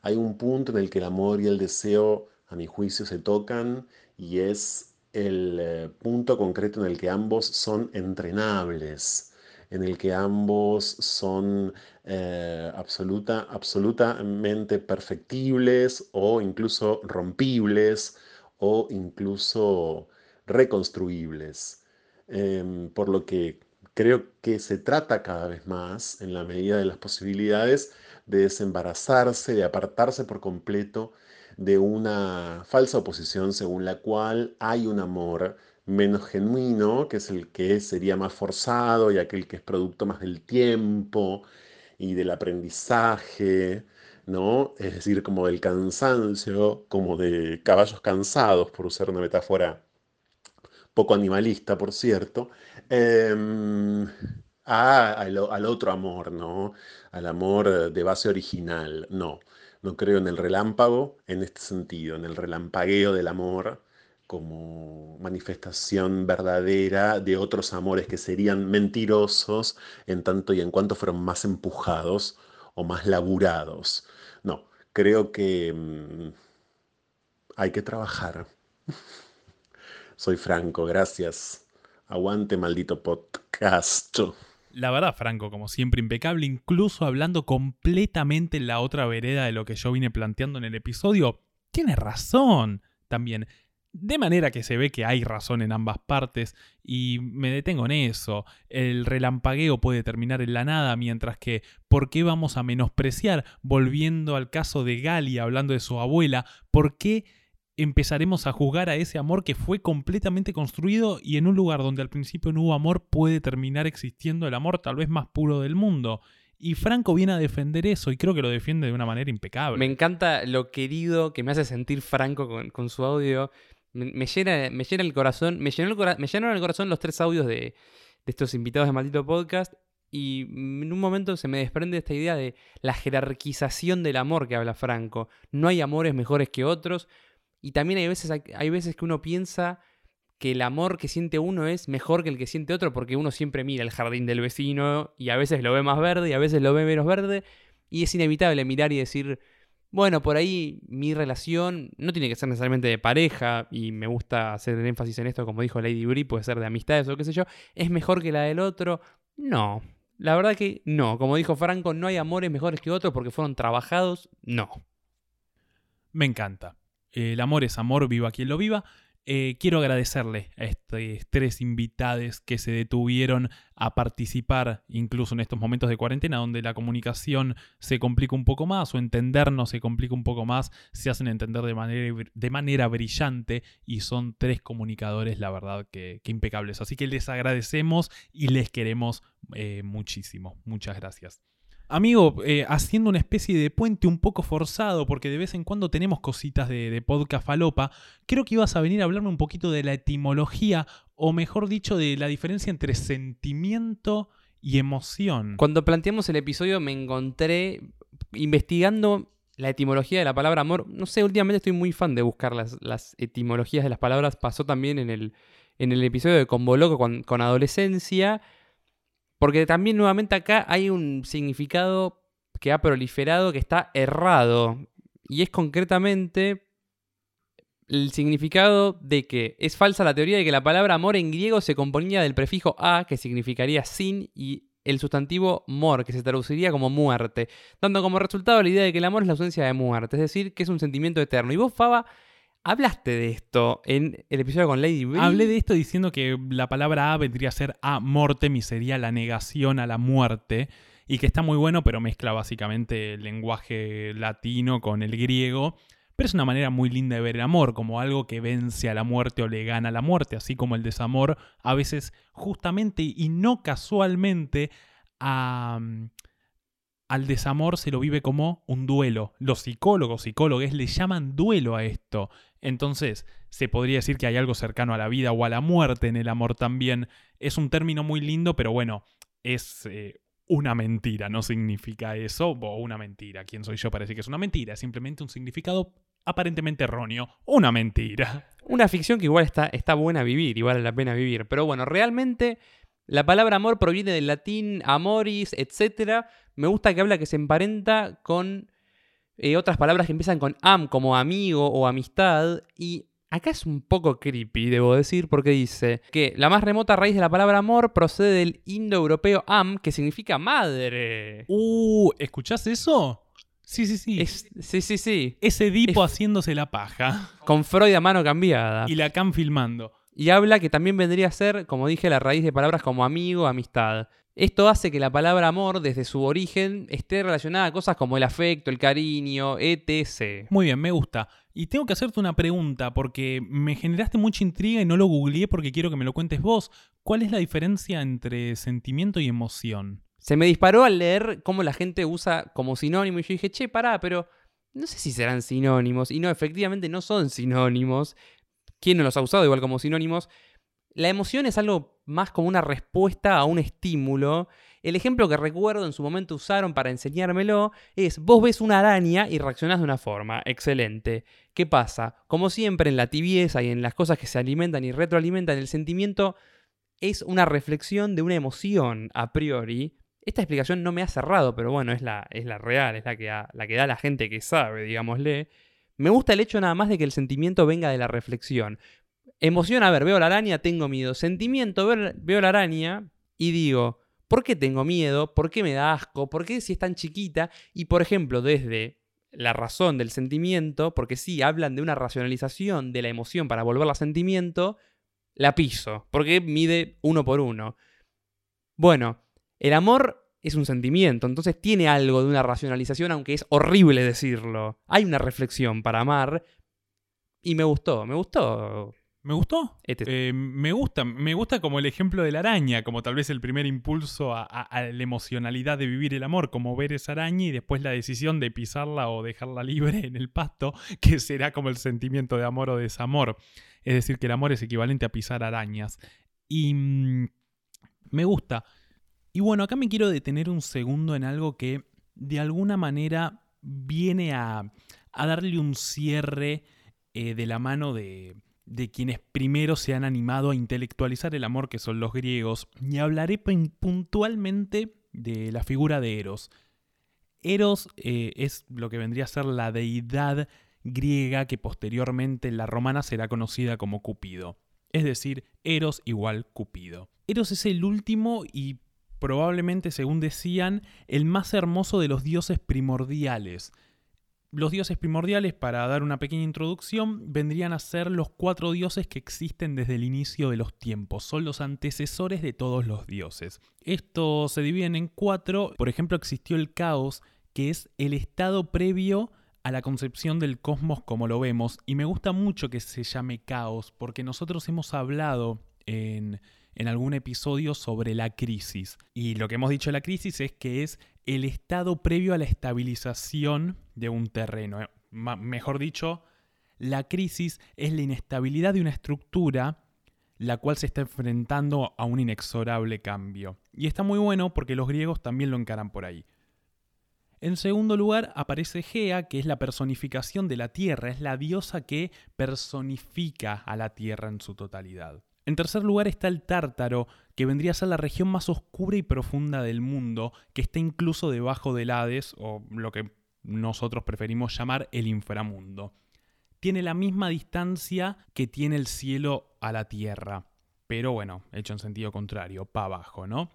hay un punto en el que el amor y el deseo, a mi juicio, se tocan y es el eh, punto concreto en el que ambos son entrenables, en el que ambos son eh, absoluta, absolutamente perfectibles o incluso rompibles o incluso reconstruibles. Em, por lo que creo que se trata cada vez más, en la medida de las posibilidades, de desembarazarse, de apartarse por completo de una falsa oposición según la cual hay un amor menos genuino, que es el que sería más forzado y aquel que es producto más del tiempo y del aprendizaje, ¿no? Es decir, como del cansancio, como de caballos cansados, por usar una metáfora poco animalista, por cierto, em, al, al, otro amor, ¿no? Al amor de base original, no. No creo en el relámpago en este sentido, en el relampagueo del amor como manifestación verdadera de otros amores que serían mentirosos en tanto y en cuanto fueron más empujados o más laburados. No, creo que mm, hay que trabajar. Soy Franco, gracias. Aguante maldito podcast. La verdad, Franco, como siempre, impecable, incluso hablando completamente en la otra vereda de lo que yo vine planteando en el episodio. Tiene razón también. De manera que se ve que hay razón en ambas partes y me detengo en eso. El relampagueo puede terminar en la nada, mientras que ¿por qué vamos a menospreciar, volviendo al caso de Gali hablando de su abuela, por qué empezaremos a juzgar a ese amor que fue completamente construido y en un lugar donde al principio no hubo amor puede terminar existiendo el amor tal vez más puro del mundo. Y Franco viene a defender eso y creo que lo defiende de una manera impecable. Me encanta lo querido que me hace sentir Franco con, su audio. Me, llena, me llena el corazón, me, me llenaron el corazón los tres audios de, de estos invitados de Maldito Podcast y en un momento se me desprende esta idea de la jerarquización del amor que habla Franco. No hay amores mejores que otros, y también hay veces, hay veces que uno piensa que el amor que siente uno es mejor que el que siente otro porque uno siempre mira el jardín del vecino y a veces lo ve más verde y a veces lo ve menos verde y es inevitable mirar y decir, bueno, por ahí mi relación no tiene que ser necesariamente de pareja, y me gusta hacer el énfasis en esto, como dijo Lady Brie, puede ser de amistades o qué sé yo, es mejor que la del otro. No, la verdad que no. Como dijo Franco, no hay amores mejores que otros porque fueron trabajados. No. Me encanta. El amor es amor, viva quien lo viva. Eh, quiero agradecerle a estos tres invitados que se detuvieron a participar, incluso en estos momentos de cuarentena, donde la comunicación se complica un poco más o entendernos se complica un poco más, se hacen entender de manera, de manera brillante y son tres comunicadores, la verdad, que, impecables. Así que les agradecemos y les queremos eh, muchísimo. Muchas gracias. Amigo, eh, haciendo una especie de puente un poco forzado, porque de vez en cuando tenemos cositas de, podcast falopa, creo que ibas a venir a hablarme un poquito de la etimología, o mejor dicho, de la diferencia entre sentimiento y emoción. Cuando planteamos el episodio me encontré investigando la etimología de la palabra amor. No sé, últimamente estoy muy fan de buscar las, etimologías de las palabras. Pasó también en el, en el episodio de Combo Loco con, con adolescencia. Porque también nuevamente acá hay un significado que ha proliferado que está errado. Y es concretamente el significado de que es falsa la teoría de que la palabra amor en griego se componía del prefijo a, que significaría sin, y el sustantivo mor, que se traduciría como muerte, dando como resultado la idea de que el amor es la ausencia de muerte, es decir, que es un sentimiento eterno. Y vos, Faba, Hablaste de esto en el episodio con Lady Brie. Hablé de esto diciendo que la palabra a vendría a ser a mortem y sería la negación a la muerte. Y que está muy bueno, pero mezcla básicamente el lenguaje latino con el griego. Pero es una manera muy linda de ver el amor, como algo que vence a la muerte o le gana a la muerte, así como el desamor a veces justamente y no casualmente a, al desamor se lo vive como un duelo. Los psicólogos, psicólogos le llaman duelo a esto. Entonces, se podría decir que hay algo cercano a la vida o a la muerte en el amor también. Es un término muy lindo, pero bueno, es eh, una mentira, no significa eso, o una mentira. ¿Quién soy yo para decir que es una mentira? Es simplemente un significado aparentemente erróneo. Una mentira. Una ficción que igual está, está buena vivir y vale la pena vivir. Pero bueno, realmente la palabra amor proviene del latín amoris, etc. Me gusta que habla que se emparenta con eh, otras palabras que empiezan con am, como amigo o amistad. Y acá es un poco creepy, debo decir, porque dice que la más remota raíz de la palabra amor procede del indoeuropeo am, que significa madre. Uh, ¿escuchás eso? Sí, sí, sí. sí, sí, sí. Ese Edipo haciéndose la paja. Con Freud a mano cambiada. Y la Cam filmando. Y habla que también vendría a ser, como dije, la raíz de palabras como amigo, amistad. Esto hace que la palabra amor, desde su origen, esté relacionada a cosas como el afecto, el cariño, etc. Muy bien, me gusta. Y tengo que hacerte una pregunta, porque me generaste mucha intriga y no lo googleé porque quiero que me lo cuentes vos. ¿Cuál es la diferencia entre sentimiento y emoción? Se me disparó al leer cómo la gente usa como sinónimo y yo dije, che, pará, pero no sé si serán sinónimos. Y no, efectivamente no son sinónimos. ¿Quién no los ha usado igual como sinónimos? La emoción es algo más como una respuesta a un estímulo. El ejemplo que recuerdo en su momento usaron para enseñármelo es, vos ves una araña y reaccionás de una forma. Excelente. ¿Qué pasa? Como siempre en la tibieza y en las cosas que se alimentan y retroalimentan, el sentimiento es una reflexión de una emoción a priori. Esta explicación no me ha cerrado, pero bueno, es la, es la real, es la que, la que da la gente que sabe, digámosle. Me gusta el hecho nada más de que el sentimiento venga de la reflexión. Emoción, a ver, veo la araña, tengo miedo. Sentimiento, veo la araña y digo, ¿por qué tengo miedo? ¿Por qué me da asco? ¿Por qué si es tan chiquita? Y por ejemplo, desde la razón del sentimiento, porque sí, hablan de una racionalización de la emoción para volverla a sentimiento, la piso, porque mide uno por uno. Bueno, el amor es un sentimiento, entonces tiene algo de una racionalización, aunque es horrible decirlo. Hay una reflexión para amar y me gustó, me gustó. ¿Me gustó? Este eh, me gusta, me gusta como el ejemplo de la araña, como tal vez el primer impulso a, la emocionalidad de vivir el amor, como ver esa araña y después la decisión de pisarla o dejarla libre en el pasto, que será como el sentimiento de amor o desamor. Es decir, que el amor es equivalente a pisar arañas. Y mm, me gusta. Y bueno, acá me quiero detener un segundo en algo que de alguna manera viene a, darle un cierre eh, de la mano de, de quienes primero se han animado a intelectualizar el amor, que son los griegos, y hablaré puntualmente de la figura de Eros. Eros eh, es lo que vendría a ser la deidad griega que posteriormente en la romana será conocida como Cupido. Es decir, Eros igual Cupido. Eros es el último y probablemente, según decían, el más hermoso de los dioses primordiales. Los dioses primordiales, para dar una pequeña introducción, vendrían a ser los cuatro dioses que existen desde el inicio de los tiempos. Son los antecesores de todos los dioses. Estos se dividen en cuatro. Por ejemplo, existió el caos, que es el estado previo a la concepción del cosmos como lo vemos. Y me gusta mucho que se llame caos, porque nosotros hemos hablado en, en algún episodio sobre la crisis. Y lo que hemos dicho de la crisis es que es el estado previo a la estabilización de un terreno. Eh, mejor dicho, la crisis es la inestabilidad de una estructura la cual se está enfrentando a un inexorable cambio. Y está muy bueno porque los griegos también lo encaran por ahí. En segundo lugar aparece Gea, que es la personificación de la tierra, es la diosa que personifica a la tierra en su totalidad. En tercer lugar está el Tártaro, que vendría a ser la región más oscura y profunda del mundo, que está incluso debajo del Hades, o lo que nosotros preferimos llamar el inframundo. Tiene la misma distancia que tiene el cielo a la tierra, pero bueno, hecho en sentido contrario, para abajo, ¿no?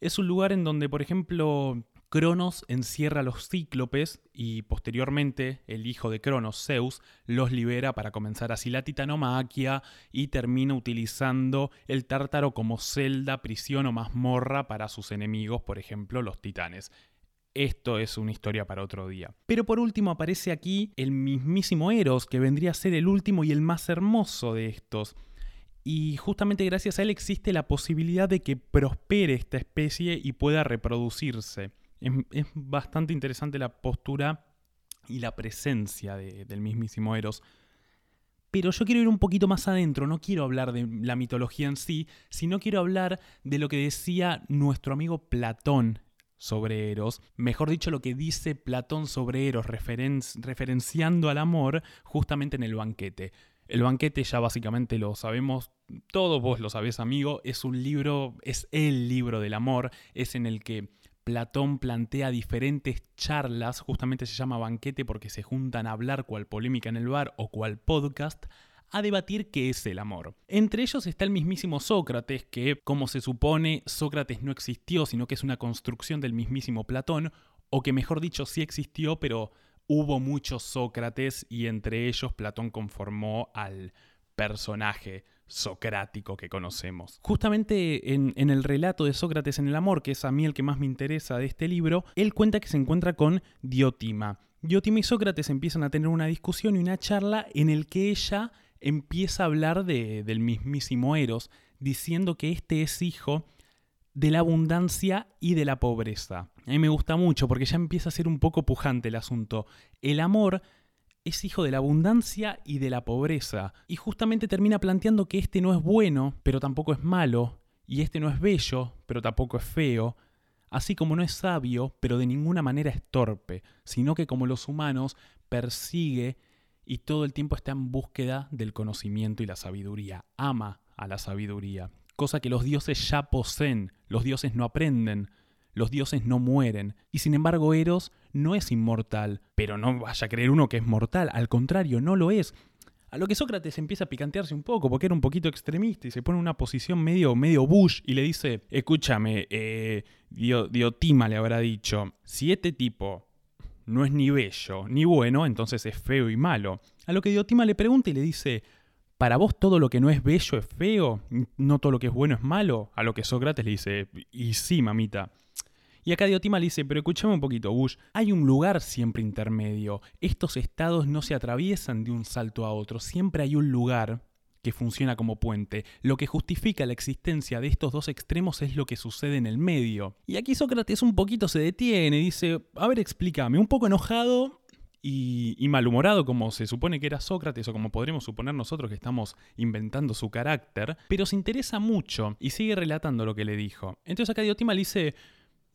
Es un lugar en donde, por ejemplo, Cronos encierra a los cíclopes y posteriormente el hijo de Cronos, Zeus, los libera para comenzar así la titanomaquia y termina utilizando el tártaro como celda, prisión o mazmorra para sus enemigos, por ejemplo los titanes. Esto es una historia para otro día. Pero por último aparece aquí el mismísimo Eros, que vendría a ser el último y el más hermoso de estos. Y justamente gracias a él existe la posibilidad de que prospere esta especie y pueda reproducirse. Es, bastante interesante la postura y la presencia del mismísimo Eros. Pero yo quiero ir un poquito más adentro, no quiero hablar de la mitología en sí, sino quiero hablar de lo que decía nuestro amigo Platón sobre Eros, mejor dicho lo que dice Platón sobre Eros, referenciando al amor justamente en el banquete. El banquete ya básicamente lo sabemos, todos vos lo sabés amigo, es un libro, es el libro del amor, es en el que Platón plantea diferentes charlas, justamente se llama banquete porque se juntan a hablar cual polémica en el bar o cual podcast, a debatir qué es el amor. Entre ellos está el mismísimo Sócrates, que, como se supone, Sócrates no existió, sino que es una construcción del mismísimo Platón, o que mejor dicho sí existió, pero hubo muchos Sócrates y entre ellos Platón conformó al personaje socrático que conocemos. Justamente en, el relato de Sócrates en el amor, que es a mí el que más me interesa de este libro, él cuenta que se encuentra con Diotima. Diotima y Sócrates empiezan a tener una discusión y una charla en el que ella empieza a hablar de, del mismísimo Eros, diciendo que este es hijo de la abundancia y de la pobreza. A mí me gusta mucho porque ya empieza a ser un poco pujante el asunto. El amor es hijo de la abundancia y de la pobreza, y justamente termina planteando que este no es bueno, pero tampoco es malo, y este no es bello, pero tampoco es feo, así como no es sabio, pero de ninguna manera es torpe, sino que como los humanos persigue y todo el tiempo está en búsqueda del conocimiento y la sabiduría, ama a la sabiduría, cosa que los dioses ya poseen, los dioses no aprenden, los dioses no mueren, y sin embargo Eros no es inmortal, pero no vaya a creer uno que es mortal, al contrario, no lo es. A lo que Sócrates empieza a picantearse un poco porque era un poquito extremista y se pone en una posición medio, medio Bush y le dice, escúchame, eh, Diotima le habrá dicho, si este tipo no es ni bello ni bueno, entonces es feo y malo. A lo que Diotima le pregunta y le dice, ¿para vos todo lo que no es bello es feo? ¿No todo lo que es bueno es malo? A lo que Sócrates le dice, y sí, mamita. Y acá Diotima le dice, pero escúchame un poquito, Bush, hay un lugar siempre intermedio. Estos estados no se atraviesan de un salto a otro, siempre hay un lugar que funciona como puente. Lo que justifica la existencia de estos dos extremos es lo que sucede en el medio. Y aquí Sócrates un poquito se detiene dice, a ver, explícame, un poco enojado y, malhumorado como se supone que era Sócrates o como podremos suponer nosotros que estamos inventando su carácter, pero se interesa mucho y sigue relatando lo que le dijo. Entonces acá Diotima dice,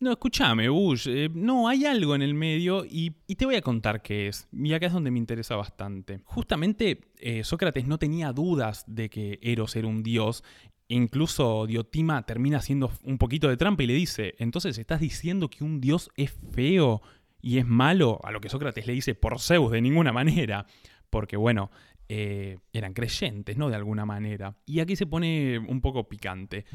no, escúchame, Bush. Eh, no, hay algo en el medio y, te voy a contar qué es. Y acá es donde me interesa bastante. Justamente eh, Sócrates no tenía dudas de que Eros era un dios. Incluso Diotima termina haciendo un poquito de trampa y le dice, entonces estás diciendo que un dios es feo y es malo, a lo que Sócrates le dice por Zeus de ninguna manera, porque bueno, eh, eran creyentes, ¿no? De alguna manera. Y aquí se pone un poco picante.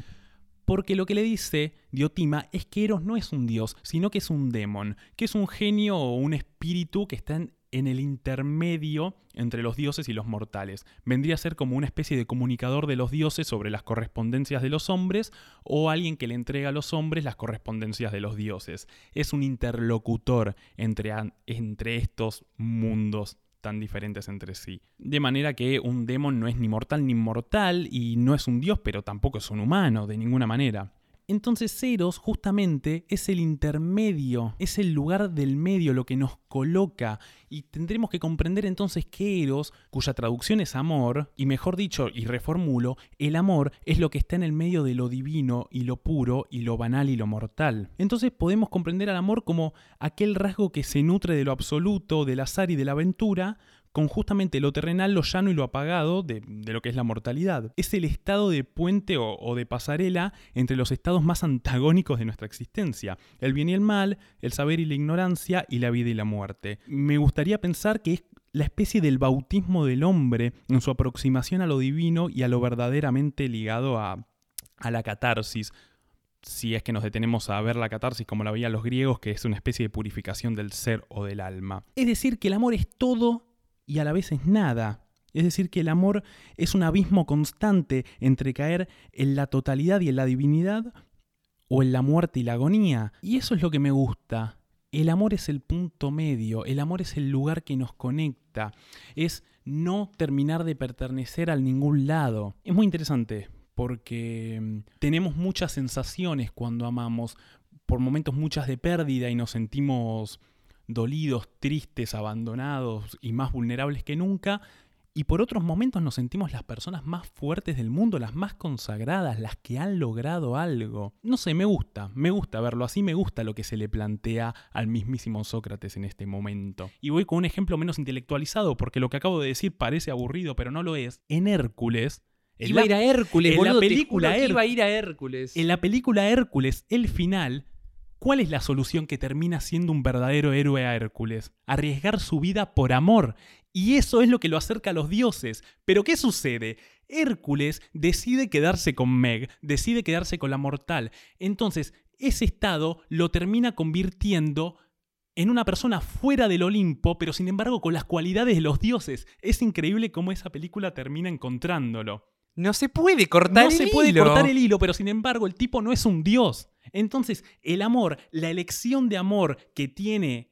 Porque lo que le dice Diotima es que Eros no es un dios, sino que es un demon, que es un genio o un espíritu que está en, en el intermedio entre los dioses y los mortales. Vendría a ser como una especie de comunicador de los dioses sobre las correspondencias de los hombres o alguien que le entrega a los hombres las correspondencias de los dioses. Es un interlocutor entre, entre estos mundos tan diferentes entre sí. De manera que un demon no es ni mortal ni inmortal y no es un dios, pero tampoco es un humano, de ninguna manera. Entonces Eros justamente es el intermedio, es el lugar del medio, lo que nos coloca. Y tendremos que comprender entonces que Eros, cuya traducción es amor, y mejor dicho, y reformulo, el amor es lo que está en el medio de lo divino y lo puro y lo banal y lo mortal. Entonces podemos comprender al amor como aquel rasgo que se nutre de lo absoluto, del azar y de la aventura, con justamente lo terrenal, lo llano y lo apagado de, lo que es la mortalidad. Es el estado de puente o, de pasarela entre los estados más antagónicos de nuestra existencia, el bien y el mal, el saber y la ignorancia y la vida y la muerte. Me gustaría pensar que es la especie del bautismo del hombre en su aproximación a lo divino y a lo verdaderamente ligado a, a la catarsis, si es que nos detenemos a ver la catarsis como la veían los griegos, que es una especie de purificación del ser o del alma. Es decir, que el amor es todo y a la vez es nada. Es decir, que el amor es un abismo constante entre caer en la totalidad y en la divinidad o en la muerte y la agonía. Y eso es lo que me gusta. El amor es el punto medio, el amor es el lugar que nos conecta, es no terminar de pertenecer a ningún lado. Es muy interesante porque mm, tenemos muchas sensaciones cuando amamos, por momentos muchas de pérdida y nos sentimos dolidos, tristes, abandonados y más vulnerables que nunca. Y por otros momentos nos sentimos las personas más fuertes del mundo, las más consagradas, las que han logrado algo. No sé, me gusta, me gusta verlo así, me gusta lo que se le plantea al mismísimo Sócrates en este momento. Y voy con un ejemplo menos intelectualizado, porque lo que acabo de decir parece aburrido, pero no lo es. En Hércules, en iba a ir a Hércules, en la película iba a ir a Hércules. En la película Hércules, el final ¿Cuál es la solución que termina siendo un verdadero héroe a Hércules? Arriesgar su vida por amor. Y eso es lo que lo acerca a los dioses. Pero ¿qué sucede? Hércules decide quedarse con Meg, decide quedarse con la mortal. Entonces, ese estado lo termina convirtiendo en una persona fuera del Olimpo, pero sin embargo con las cualidades de los dioses. Es increíble cómo esa película termina encontrándolo. No se puede cortar no el se puede cortar el hilo, pero sin embargo el tipo no es un dios. Entonces, el amor, la elección de amor que tiene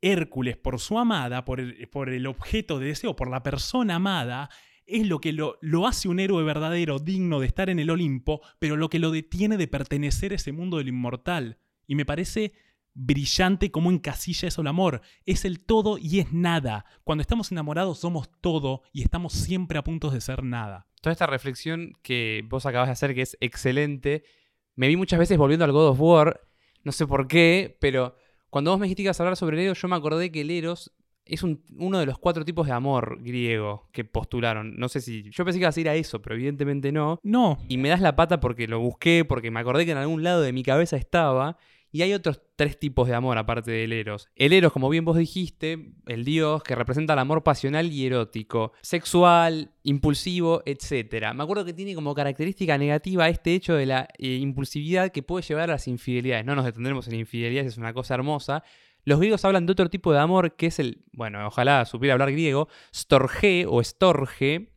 Hércules por su amada, por el, por el objeto de deseo, por la persona amada, es lo que lo, lo, hace un héroe verdadero, digno de estar en el Olimpo, pero lo que lo detiene de pertenecer a ese mundo del inmortal. Y me parece brillante cómo encasilla eso el amor. Es el todo y es nada. Cuando estamos enamorados somos todo y estamos siempre a punto de ser nada. Toda esta reflexión que vos acabas de hacer, que es excelente, me vi muchas veces volviendo al God of War, no sé por qué, pero cuando vos me dijiste que ibas a hablar sobre el Eros, yo me acordé que el Eros es uno de los cuatro tipos de amor griego que postularon. No sé si. Yo pensé que ibas a ir a eso, pero evidentemente no. No. Y me das la pata porque lo busqué, porque me acordé que en algún lado de mi cabeza estaba. Y hay otros tres tipos de amor aparte del Eros. El Eros, como bien vos dijiste, el dios que representa el amor pasional y erótico, sexual, impulsivo, etc. Me acuerdo que tiene como característica negativa este hecho de la eh, impulsividad que puede llevar a las infidelidades. No nos detendremos en infidelidades, es una cosa hermosa. Los griegos hablan de otro tipo de amor que es el, bueno, ojalá supiera hablar griego, storge o estorge,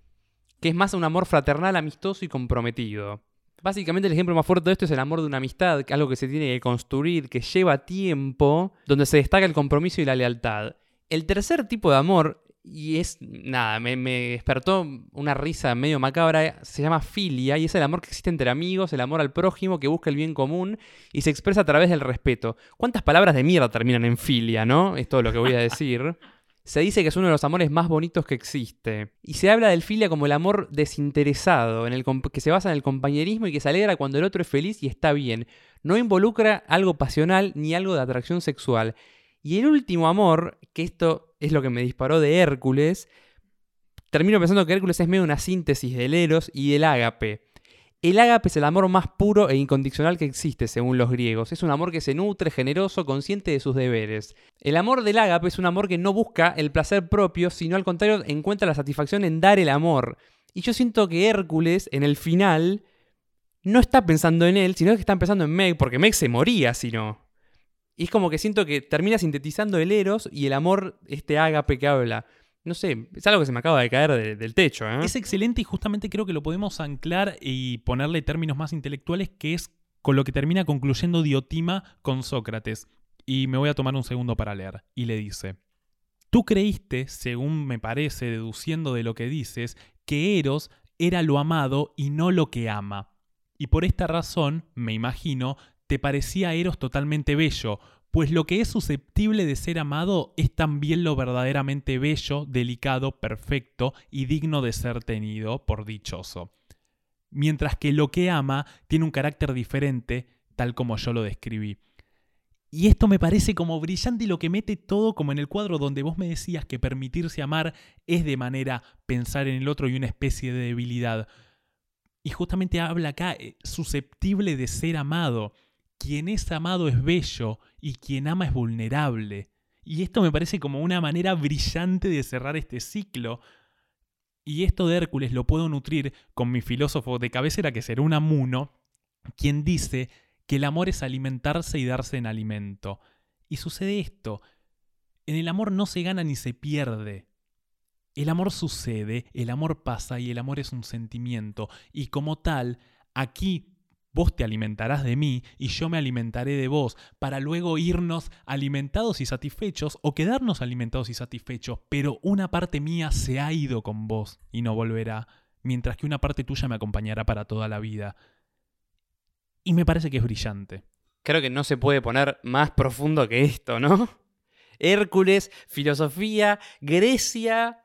que es más un amor fraternal, amistoso y comprometido. Básicamente el ejemplo más fuerte de esto es el amor de una amistad, algo que se tiene que construir, que lleva tiempo, donde se destaca el compromiso y la lealtad. El tercer tipo de amor, y es nada, me, despertó una risa medio macabra, se llama filia, y es el amor que existe entre amigos, el amor al prójimo que busca el bien común y se expresa a través del respeto. ¿Cuántas palabras de mierda terminan en filia, no? Es todo lo que voy a decir. Se dice que es uno de los amores más bonitos que existe. Y se habla del filia como el amor desinteresado, en el que se basa en el compañerismo y que se alegra cuando el otro es feliz y está bien. No involucra algo pasional ni algo de atracción sexual. Y el último amor, que esto es lo que me disparó de Hércules, termino pensando que Hércules es medio una síntesis del Eros y del Ágape. El ágape es el amor más puro e incondicional que existe, según los griegos. Es un amor que se nutre, generoso, consciente de sus deberes. El amor del ágape es un amor que no busca el placer propio, sino al contrario encuentra la satisfacción en dar el amor. Y yo siento que Hércules, en el final, no está pensando en él, sino que está pensando en Meg, porque Meg se moría si no. Y es como que siento que termina sintetizando el Eros y el amor, este ágape que habla. No sé, es algo que se me acaba de caer del techo. ¿eh? Es excelente y justamente creo que lo podemos anclar y ponerle términos más intelectuales, que es con lo que termina concluyendo Diotima con Sócrates. Y me voy a tomar un segundo para leer. Y le dice, tú creíste, según me parece, deduciendo de lo que dices, que Eros era lo amado y no lo que ama. Y por esta razón, me imagino, te parecía Eros totalmente bello, pues lo que es susceptible de ser amado es también lo verdaderamente bello, delicado, perfecto y digno de ser tenido por dichoso. Mientras que lo que ama tiene un carácter diferente, tal como yo lo describí. Y esto me parece como brillante y lo que mete todo como en el cuadro donde vos me decías que permitirse amar es de manera pensar en el otro y una especie de debilidad. Y justamente habla acá, eh, susceptible de ser amado. Quien es amado es bello y quien ama es vulnerable. Y esto me parece como una manera brillante de cerrar este ciclo. Y esto de Hércules lo puedo nutrir con mi filósofo de cabecera, que será un amuno, quien dice que el amor es alimentarse y darse en alimento. Y sucede esto. En el amor no se gana ni se pierde. El amor sucede, el amor pasa y el amor es un sentimiento. Y como tal, aquí Vos te alimentarás de mí y yo me alimentaré de vos, para luego irnos alimentados y satisfechos o quedarnos alimentados y satisfechos, pero una parte mía se ha ido con vos y no volverá, mientras que una parte tuya me acompañará para toda la vida. Y me parece que es brillante. Creo que no se puede poner más profundo que esto, ¿no? Hércules, filosofía, Grecia,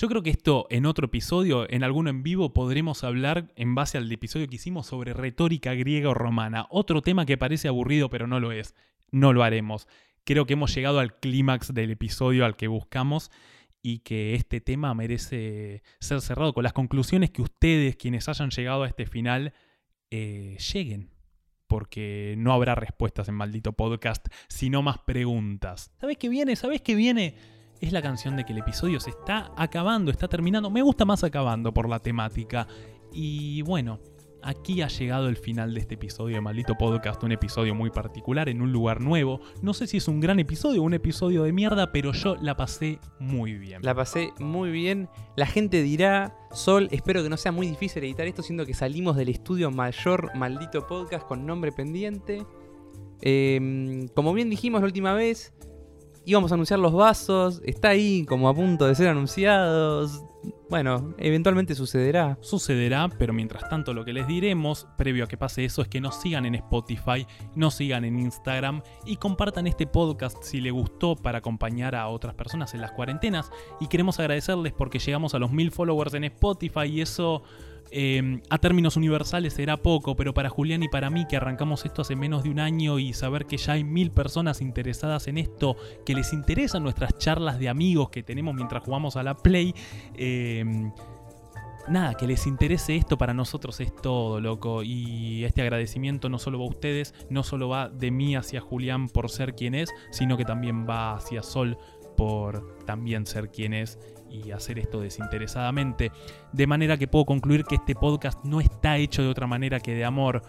yo creo que esto en otro episodio, en alguno en vivo, podremos hablar en base al episodio que hicimos sobre retórica griega o romana. Otro tema que parece aburrido pero no lo es. No lo haremos. Creo que hemos llegado al clímax del episodio al que buscamos y que este tema merece ser cerrado con las conclusiones que ustedes, quienes hayan llegado a este final, eh, lleguen. Porque no habrá respuestas en maldito podcast, sino más preguntas. ¿Sabes qué viene? ¿Sabes qué viene? Es la canción de que el episodio se está acabando, está terminando. Me gusta más acabando por la temática. Y bueno, aquí ha llegado el final de este episodio de Maldito Podcast, un episodio muy particular en un lugar nuevo. No sé si es un gran episodio o un episodio de mierda, pero yo la pasé muy bien. La pasé muy bien. La gente dirá, Sol, espero que no sea muy difícil editar esto, siendo que salimos del estudio mayor Maldito Podcast con nombre pendiente. Em, como bien dijimos la última vez, íbamos a anunciar los vasos, está ahí como a punto de ser anunciados. Bueno, eventualmente sucederá. Sucederá, pero mientras tanto lo que les diremos, previo a que pase eso, es que nos sigan en Spotify, nos sigan en Instagram y compartan este podcast si les gustó para acompañar a otras personas en las cuarentenas. Y queremos agradecerles porque llegamos a los mil followers en Spotify y eso Em, a términos universales será poco, pero para Julián y para mí que arrancamos esto hace menos de un año y saber que ya hay mil personas interesadas en esto, que les interesan nuestras charlas de amigos que tenemos mientras jugamos a la Play, em, nada, que les interese esto para nosotros es todo, loco. Y este agradecimiento no solo va a ustedes, no solo va de mí hacia Julián por ser quien es, sino que también va hacia Sol por también ser quien es y hacer esto desinteresadamente. De manera que puedo concluir que este podcast no está hecho de otra manera que de amor,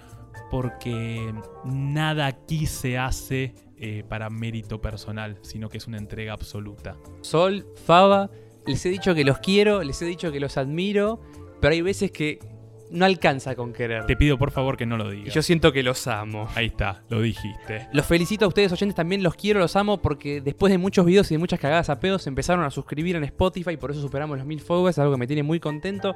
porque nada aquí se hace eh, para mérito personal, sino que es una entrega absoluta. Sol, Faba, les he dicho que los quiero, les he dicho que los admiro, pero hay veces que no alcanza con querer. Te pido por favor que no lo digas. yo siento que los amo. Ahí está, lo dijiste. Los felicito a ustedes oyentes también, los quiero, los amo porque después de muchos videos y de muchas cagadas a pedos empezaron a suscribir en Spotify, por eso superamos los mil followers, algo que me tiene muy contento.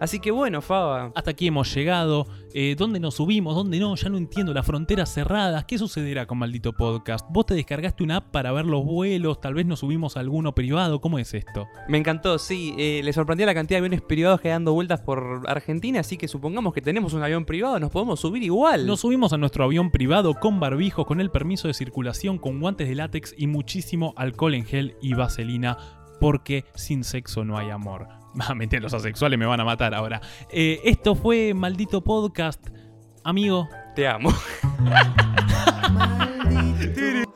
Así que bueno, Faba. Hasta aquí hemos llegado. Eh, ¿Dónde nos subimos? ¿Dónde no? Ya no entiendo. Las fronteras cerradas. ¿Qué sucederá con Maldito Podcast? ¿Vos te descargaste una app para ver los vuelos? ¿Tal vez nos subimos a alguno privado? ¿Cómo es esto? Me encantó, sí. Eh, le sorprendió la cantidad de aviones privados que dando vueltas por Argentina. Así que supongamos que tenemos un avión privado, nos podemos subir igual. Nos subimos a nuestro avión privado con barbijo, con el permiso de circulación, con guantes de látex y muchísimo alcohol en gel y vaselina. Porque sin sexo no hay amor. Ah, mentira, los asexuales me van a matar ahora. Eh, esto fue Maldito Podcast. Amigo, Te amo. Maldito